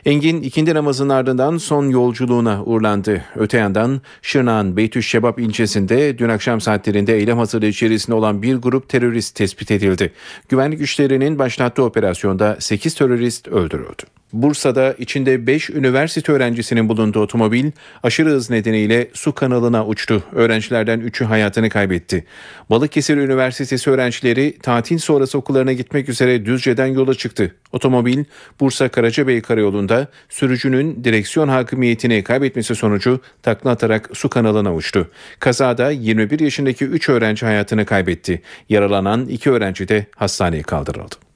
Engin ikindi namazının ardından son yolculuğuna uğurlandı. Öte yandan Şırnak'ın Beytüşşebap ilçesinde dün akşam saatlerinde eylem hazırlığı içerisinde olan bir grup terörist tespit edildi. Güvenlik güçlerinin başlattığı operasyonda 8 terörist öldürüldü. Bursa'da içinde 5 üniversite öğrencisinin bulunduğu otomobil aşırı hız nedeniyle su kanalına uçtu. Öğrencilerden 3'ü hayatını kaybetti. Balıkesir Üniversitesi öğrencileri tatil sonrası okullarına gitmek üzere Düzce'den yola çıktı. Otomobil Bursa Karacabey Karayolu'nda sürücünün direksiyon hakimiyetini kaybetmesi sonucu takla atarak su kanalına uçtu. Kazada 21 yaşındaki 3 öğrenci hayatını kaybetti. Yaralanan 2 öğrenci de hastaneye kaldırıldı.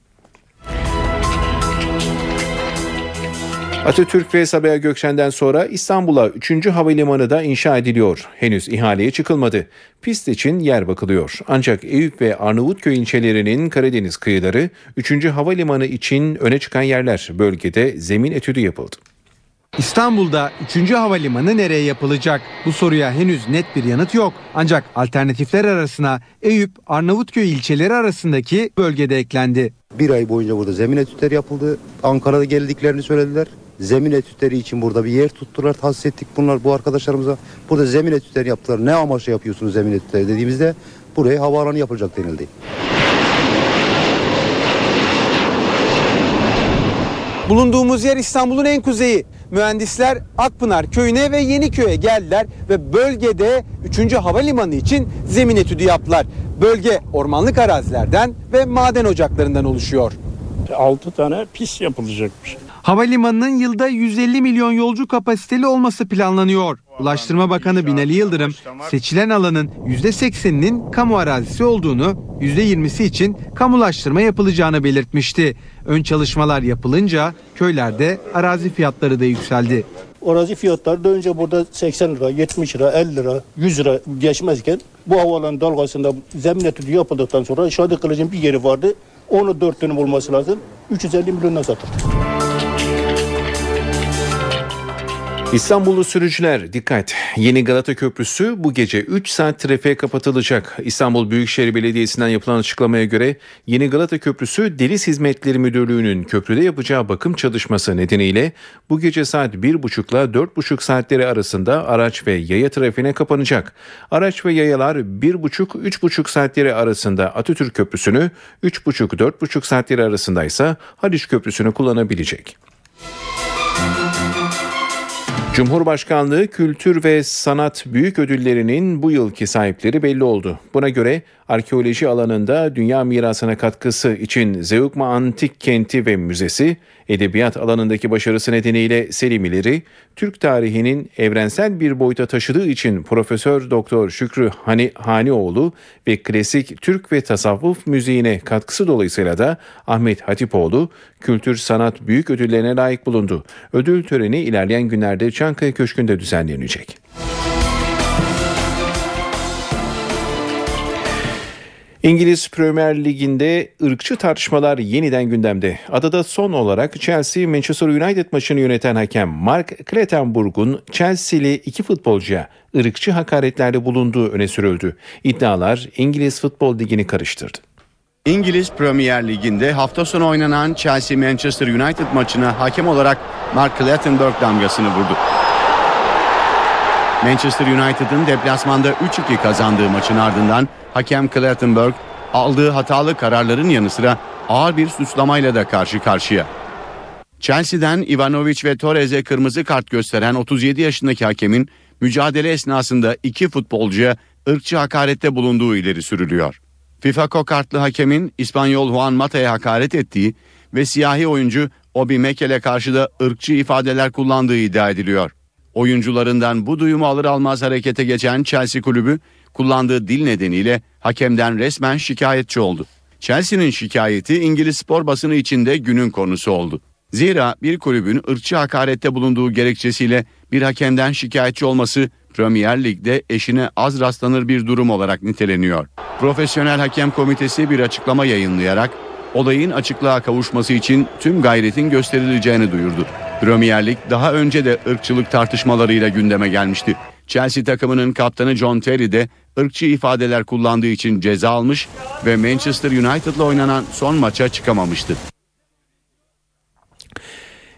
Atatürk ve Sabiha Gökçen'den sonra İstanbul'a 3. havalimanı da inşa ediliyor. Henüz ihaleye çıkılmadı. Pist için yer bakılıyor. Ancak Eyüp ve Arnavutköy ilçelerinin Karadeniz kıyıları 3. havalimanı için öne çıkan yerler. Bölgede zemin etüdü yapıldı. İstanbul'da 3. havalimanı nereye yapılacak? Bu soruya henüz net bir yanıt yok. Ancak alternatifler arasına Eyüp, Arnavutköy ilçeleri arasındaki bölgede eklendi. Bir ay boyunca burada zemin etütleri yapıldı. Ankara'da geldiklerini söylediler. Zemin etütleri için burada bir yer tuttular. Tahsis ettik bunlar bu arkadaşlarımıza. Burada zemin etütleri yaptılar. Ne amaçla yapıyorsunuz zemin etütleri dediğimizde buraya havaalanı yapılacak denildi. Bulunduğumuz yer İstanbul'un en kuzeyi. Mühendisler Akpınar köyüne ve Yeniköy'e geldiler ve bölgede 3. havalimanı için zemin etüdü yaptılar. Bölge ormanlık arazilerden ve maden ocaklarından oluşuyor. 6 tane pist yapılacakmış. Havalimanının yılda 150 milyon yolcu kapasiteli olması planlanıyor. Ulaştırma Bakanı Binali Yıldırım seçilen alanın %80'inin kamu arazisi olduğunu, %20'si için kamulaştırma yapılacağını belirtmişti. Ön çalışmalar yapılınca köylerde arazi fiyatları da yükseldi. Arazi fiyatları da önce burada 80 lira, 70 lira, 50 lira, 100 lira geçmezken bu havalan dalgasında zemin etüdü yapıldıktan sonra Şadi Kılıç'ın bir yeri vardı. Onu 4 dönüm olması lazım. 350 milyondan satıldı. İstanbullu sürücüler dikkat. Yeni Galata Köprüsü bu gece 3 saat trafiğe kapatılacak. İstanbul Büyükşehir Belediyesi'nden yapılan açıklamaya göre Yeni Galata Köprüsü Deniz Hizmetleri Müdürlüğü'nün köprüde yapacağı bakım çalışması nedeniyle bu gece saat 1.30 ile 4.30 saatleri arasında araç ve yaya trafiğine kapanacak. Araç ve yayalar 1.30-3.30 saatleri arasında Atatürk Köprüsü'nü, 3.30-4.30 saatleri arasında ise Haliç Köprüsü'nü kullanabilecek. Cumhurbaşkanlığı Kültür ve Sanat Büyük Ödülleri'nin bu yılki sahipleri belli oldu. Buna göre arkeoloji alanında dünya mirasına katkısı için Zeugma Antik Kenti ve Müzesi, edebiyat alanındaki başarısı nedeniyle Selimileri, Türk tarihinin evrensel bir boyuta taşıdığı için Profesör Doktor Şükrü Hani Hanioğlu ve klasik Türk ve tasavvuf müziğine katkısı dolayısıyla da Ahmet Hatipoğlu Kültür Sanat Büyük Ödüllerine layık bulundu. Ödül töreni ilerleyen günlerde Çankaya Köşkü'nde düzenlenecek. İngiliz Premier Ligi'nde ırkçı tartışmalar yeniden gündemde. Adada son olarak Chelsea Manchester United maçını yöneten hakem Mark Clattenburg'un Chelsea'li iki futbolcuya ırkçı hakaretlerde bulunduğu öne sürüldü. İddialar İngiliz Futbol Ligi'ni karıştırdı. İngiliz Premier Ligi'nde hafta sonu oynanan Chelsea Manchester United maçına hakem olarak Mark Clattenburg damgasını vurdu. Manchester United'ın deplasmanda 3-2 kazandığı maçın ardından hakem Clattenburg aldığı hatalı kararların yanı sıra ağır bir suçlamayla da karşı karşıya. Chelsea'den Ivanovic ve Torres'e kırmızı kart gösteren 37 yaşındaki hakemin mücadele esnasında iki futbolcuya ırkçı hakarette bulunduğu ileri sürülüyor. FIFA kokartlı hakemin İspanyol Juan Mata'ya hakaret ettiği ve siyahi oyuncu Obi Mekel'e karşı da ırkçı ifadeler kullandığı iddia ediliyor. Oyuncularından bu duyumu alır almaz harekete geçen Chelsea kulübü kullandığı dil nedeniyle hakemden resmen şikayetçi oldu. Chelsea'nin şikayeti İngiliz spor basını içinde günün konusu oldu. Zira bir kulübün ırkçı hakarette bulunduğu gerekçesiyle bir hakemden şikayetçi olması Premier Lig'de eşine az rastlanır bir durum olarak niteleniyor. Profesyonel Hakem Komitesi bir açıklama yayınlayarak olayın açıklığa kavuşması için tüm gayretin gösterileceğini duyurdu. Premier Lig daha önce de ırkçılık tartışmalarıyla gündeme gelmişti. Chelsea takımının kaptanı John Terry de ırkçı ifadeler kullandığı için ceza almış ve Manchester United'la oynanan son maça çıkamamıştı.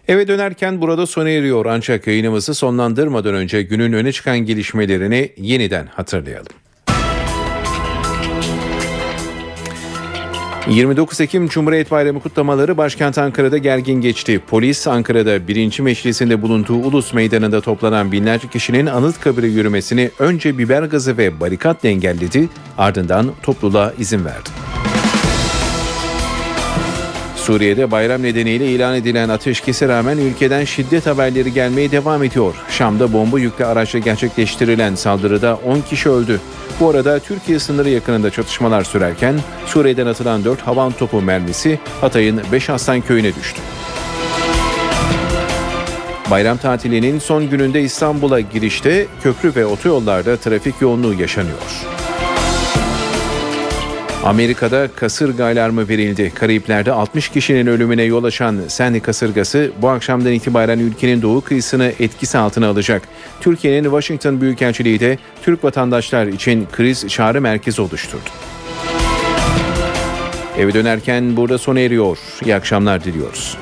Eve dönerken burada sona eriyor ancak yayınımızı sonlandırmadan önce günün öne çıkan gelişmelerini yeniden hatırlayalım. 29 Ekim Cumhuriyet Bayramı kutlamaları başkent Ankara'da gergin geçti. Polis Ankara'da 1. Meclisinde bulunduğu Ulus Meydanı'nda toplanan binlerce kişinin anıt kabire yürümesini önce biber gazı ve barikatla engelledi, ardından topluluğa izin verdi. Suriye'de bayram nedeniyle ilan edilen ateşkese rağmen ülkeden şiddet haberleri gelmeye devam ediyor. Şam'da bomba yüklü araçla gerçekleştirilen saldırıda 10 kişi öldü. Bu arada Türkiye sınırı yakınında çatışmalar sürerken Suriye'den atılan 4 havan topu mermisi Hatay'ın Beşaslan köyüne düştü. Bayram tatilinin son gününde İstanbul'a girişte köprü ve otoyollarda trafik yoğunluğu yaşanıyor. Amerika'da kasırga alarmı verildi. Karayipler'de 60 kişinin ölümüne yol açan Sandy kasırgası bu akşamdan itibaren ülkenin doğu kıyısını etkisi altına alacak. Türkiye'nin Washington Büyükelçiliği de Türk vatandaşlar için kriz çağrı merkezi oluşturdu. Eve dönerken burada sona eriyor. İyi akşamlar diliyoruz.